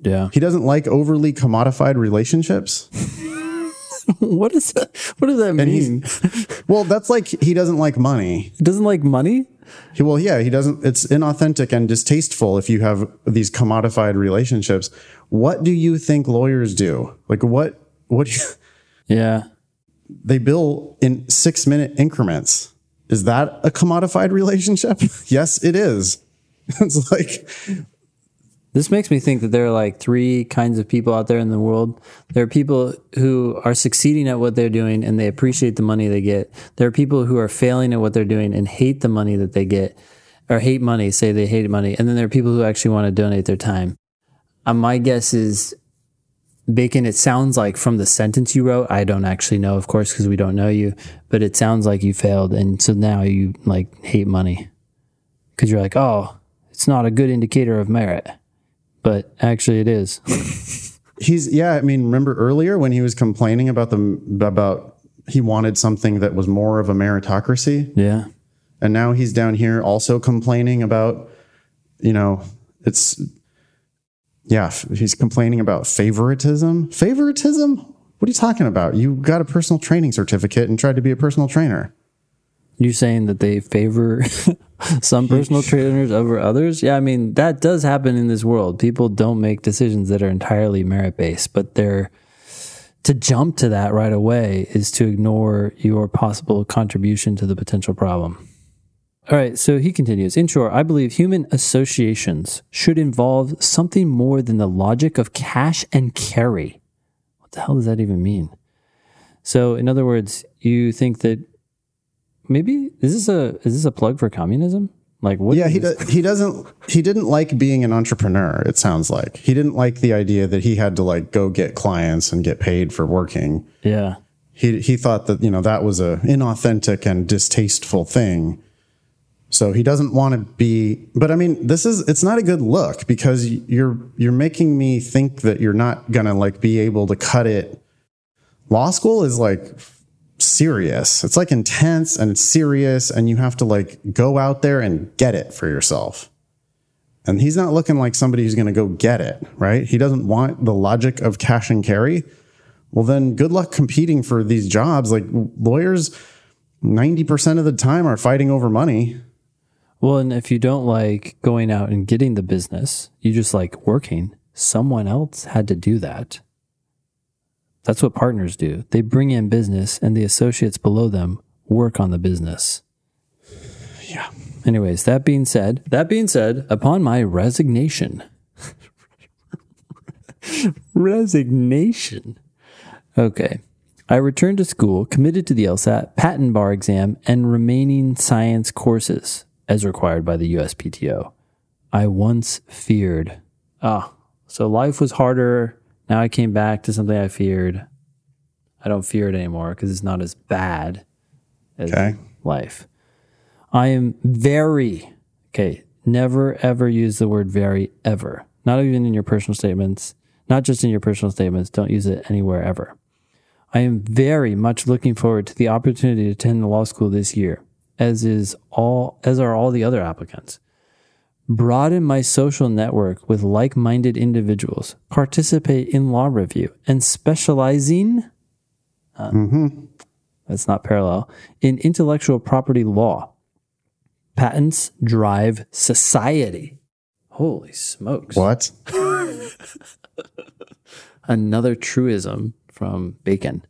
Yeah. He doesn't like overly commodified relationships. what is that? What does that mean? Well, that's like he doesn't like money. He doesn't like money? He, well, yeah, he doesn't. It's inauthentic and distasteful if you have these commodified relationships. What do you think lawyers do? Like what? What do you, Yeah. they bill in six minute increments? Is that a commodified relationship? yes, it is. It's like This makes me think that there are like three kinds of people out there in the world. There are people who are succeeding at what they're doing and they appreciate the money they get. There are people who are failing at what they're doing and hate the money that they get. or hate money, say they hate money, and then there are people who actually want to donate their time. Uh, my guess is Bacon, it sounds like from the sentence you wrote, I don't actually know, of course, because we don't know you, but it sounds like you failed. And so now you like hate money because you're like, oh, it's not a good indicator of merit. But actually, it is. He's, yeah, I mean, remember earlier when he was complaining about the, about he wanted something that was more of a meritocracy? yeah. And now he's down here also complaining about, you know, it's, yeah, f- he's complaining about favoritism. Favoritism? What are you talking about? You got a personal training certificate and tried to be a personal trainer. You're saying that they favor some personal trainers over others? Yeah, I mean, that does happen in this world. People don't make decisions that are entirely merit based, but they're to jump to that right away is to ignore your possible contribution to the potential problem. All right, so he continues. In short, I believe human associations should involve something more than the logic of cash and carry. What the hell does that even mean? So, in other words, you think that maybe is this a is this a plug for communism? Like what? Yeah, he does, he doesn't he didn't like being an entrepreneur. It sounds like he didn't like the idea that he had to like go get clients and get paid for working. yeah. He he thought that you know that was a inauthentic and distasteful thing. So he doesn't want to be. But I mean, this is it's not a good look because you're you're making me think that you're not gonna like be able to cut it. Law school is like serious. It's like intense and serious, and you have to like go out there and get it for yourself. And he's not looking like somebody who's going to go get it, right? He doesn't want the logic of cash and carry. Well, then good luck competing for these jobs. Like lawyers, 90% of the time are fighting over money. Well, and if you don't like going out and getting the business, you just like working. Someone else had to do that. That's what partners do. They bring in business, and the associates below them work on the business. Yeah. Anyways, that being said, that being said, upon my resignation, resignation. Okay. I returned to school, committed to the LSAT, patent bar exam, and remaining science courses as required by the USPTO. I once feared. Ah, so life was harder. Now I came back to something I feared. I don't fear it anymore because it's not as bad as Okay. life. I am very, okay, never ever use the word very ever. Not even in your personal statements, not just in your personal statements. Don't use it anywhere ever. I am very much looking forward to the opportunity to attend the law school this year, as is all, as are all the other applicants. Broaden my social network with like minded individuals, participate in law review, and specializing uh, that's not parallel, in intellectual property law. Patents drive society. Holy smokes. What? Another truism from Bacon.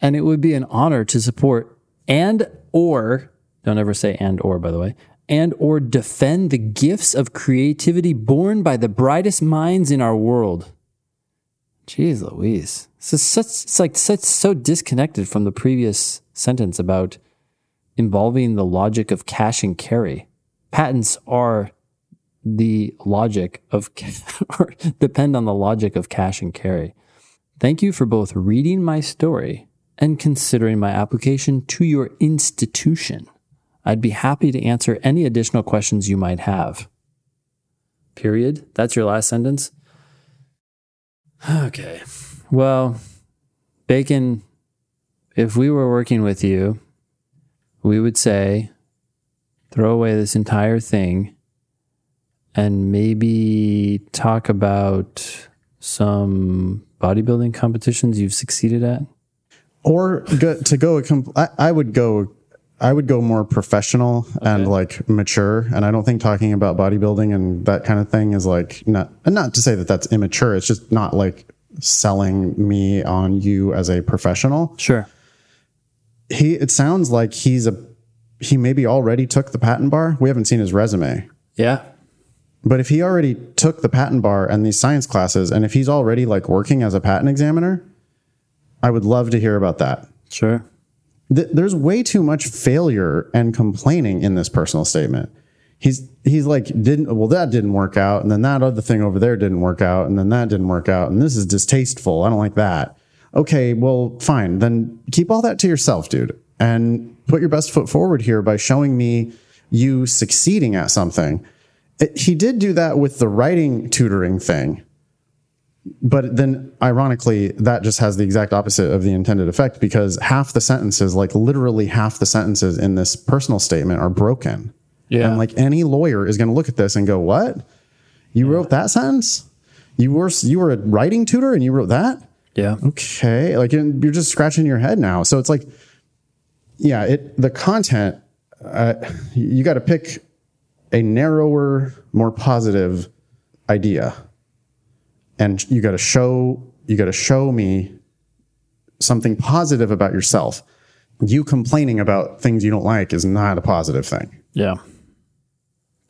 And it would be an honor to support and or don't ever say and or by the way, and or defend the gifts of creativity born by the brightest minds in our world. Jeez Louise. This is such it's like such so disconnected from the previous sentence about involving the logic of cash and carry. Patents are the logic of or depend on the logic of cash and carry. Thank you for both reading my story and considering my application to your institution. I'd be happy to answer any additional questions you might have. Period. That's your last sentence. Okay. Well, Bacon, if we were working with you, we would say throw away this entire thing and maybe talk about some bodybuilding competitions you've succeeded at. Or go, to go, a com- I, I would go, I would go more professional and like mature. And I don't think talking about bodybuilding and that kind of thing is like not, and not to say that that's immature. It's just not like selling me on you as a professional. Sure. He, it sounds like he's a, he maybe already took the patent bar. We haven't seen his resume. Yeah. But if he already took the patent bar and these science classes, and if he's already like working as a patent examiner, I would love to hear about that. Sure. Th- there's way too much failure and complaining in this personal statement. he's he's like didn't well that didn't work out and then that other thing over there didn't work out and then that didn't work out and this is distasteful. I don't like that. Okay well fine. Then keep all that to yourself dude and put your best foot forward here by showing me you succeeding at something. It- he did do that with the writing tutoring thing but then ironically that just has the exact opposite of the intended effect because half the sentences like literally half the sentences in this personal statement are broken Yeah. and like any lawyer is going to look at this and go, "What? You wrote that sentence? You were you were a writing tutor and you wrote that? Yeah. Okay, like you're you're just scratching your head now." So it's like, yeah, it the content. Uh, you got to pick a narrower, more positive idea, and you got to show you got to show me something positive about yourself. You complaining about things you don't like is not a positive thing. Yeah.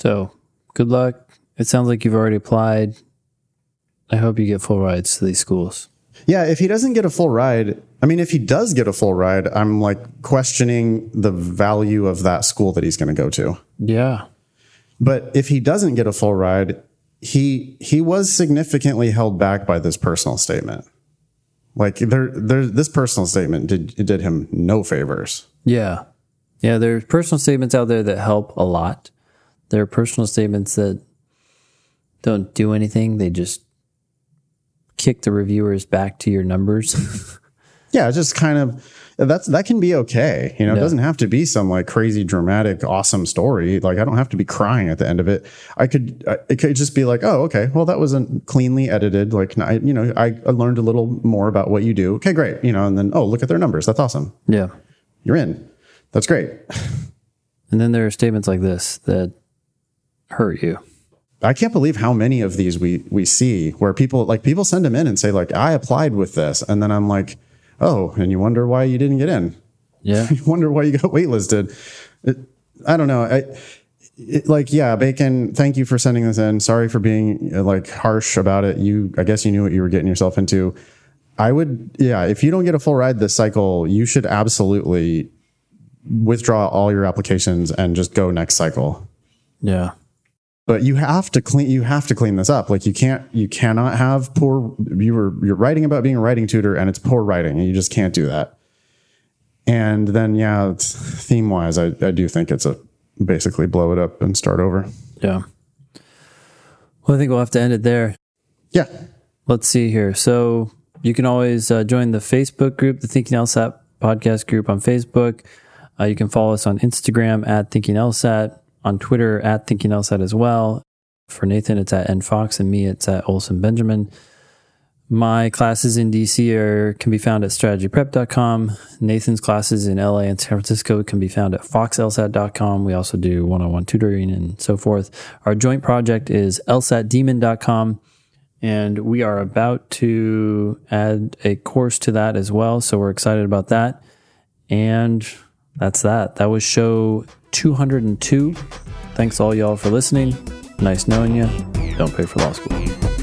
So good luck. It sounds like you've already applied. I hope you get full rides to these schools. Yeah, if he doesn't get a full ride, I mean, if he does get a full ride, I'm like questioning the value of that school that he's going to go to. Yeah. But if he doesn't get a full ride, he he was significantly held back by this personal statement. Like there, there, this personal statement did it did him no favors. Yeah. Yeah. There's personal statements out there that help a lot. There are personal statements that don't do anything. They just kick the reviewers back to your numbers. Yeah, just kind of that's that can be okay. You know, it doesn't have to be some like crazy dramatic awesome story. Like I don't have to be crying at the end of it. I could it could just be like, "Oh, okay. Well, that wasn't cleanly edited. Like I, you know, I, I learned a little more about what you do. Okay, great. You know, and then oh, look at their numbers. That's awesome. yeah. You're in. That's great. And then there are statements like this that hurt you. I can't believe how many of these we we see where people like people send them in and say like, "I applied with this." And then I'm like, "Oh, and you wonder why you didn't get in." Yeah. you wonder why you got waitlisted. It, I don't know. I it, like yeah, Bacon. Thank you for sending this in. Sorry for being uh, like harsh about it. You, I guess you knew what you were getting yourself into. I would, yeah. If you don't get a full ride this cycle, you should absolutely withdraw all your applications and just go next cycle. Yeah. But you have to clean. You have to clean this up. Like you can't. You cannot have poor. You were you're writing about being a writing tutor, and it's poor writing, and you just can't do that. And then, yeah, theme wise, I, I do think it's a basically blow it up and start over. Yeah. Well, I think we'll have to end it there. Yeah. Let's see here. So you can always uh, join the Facebook group, the Thinking LSAT podcast group on Facebook. Uh, you can follow us on Instagram at Thinking LSAT, on Twitter at Thinking LSAT as well. For Nathan, it's at nfox, and me, it's at Olson Benjamin. My classes in DC are can be found at strategyprep.com. Nathan's classes in LA and San Francisco can be found at foxlsat.com. We also do one-on-one tutoring and so forth. Our joint project is lsatdemon.com and we are about to add a course to that as well. So we're excited about that. And that's that. That was show 202. Thanks all y'all for listening. Nice knowing you. Don't pay for law school.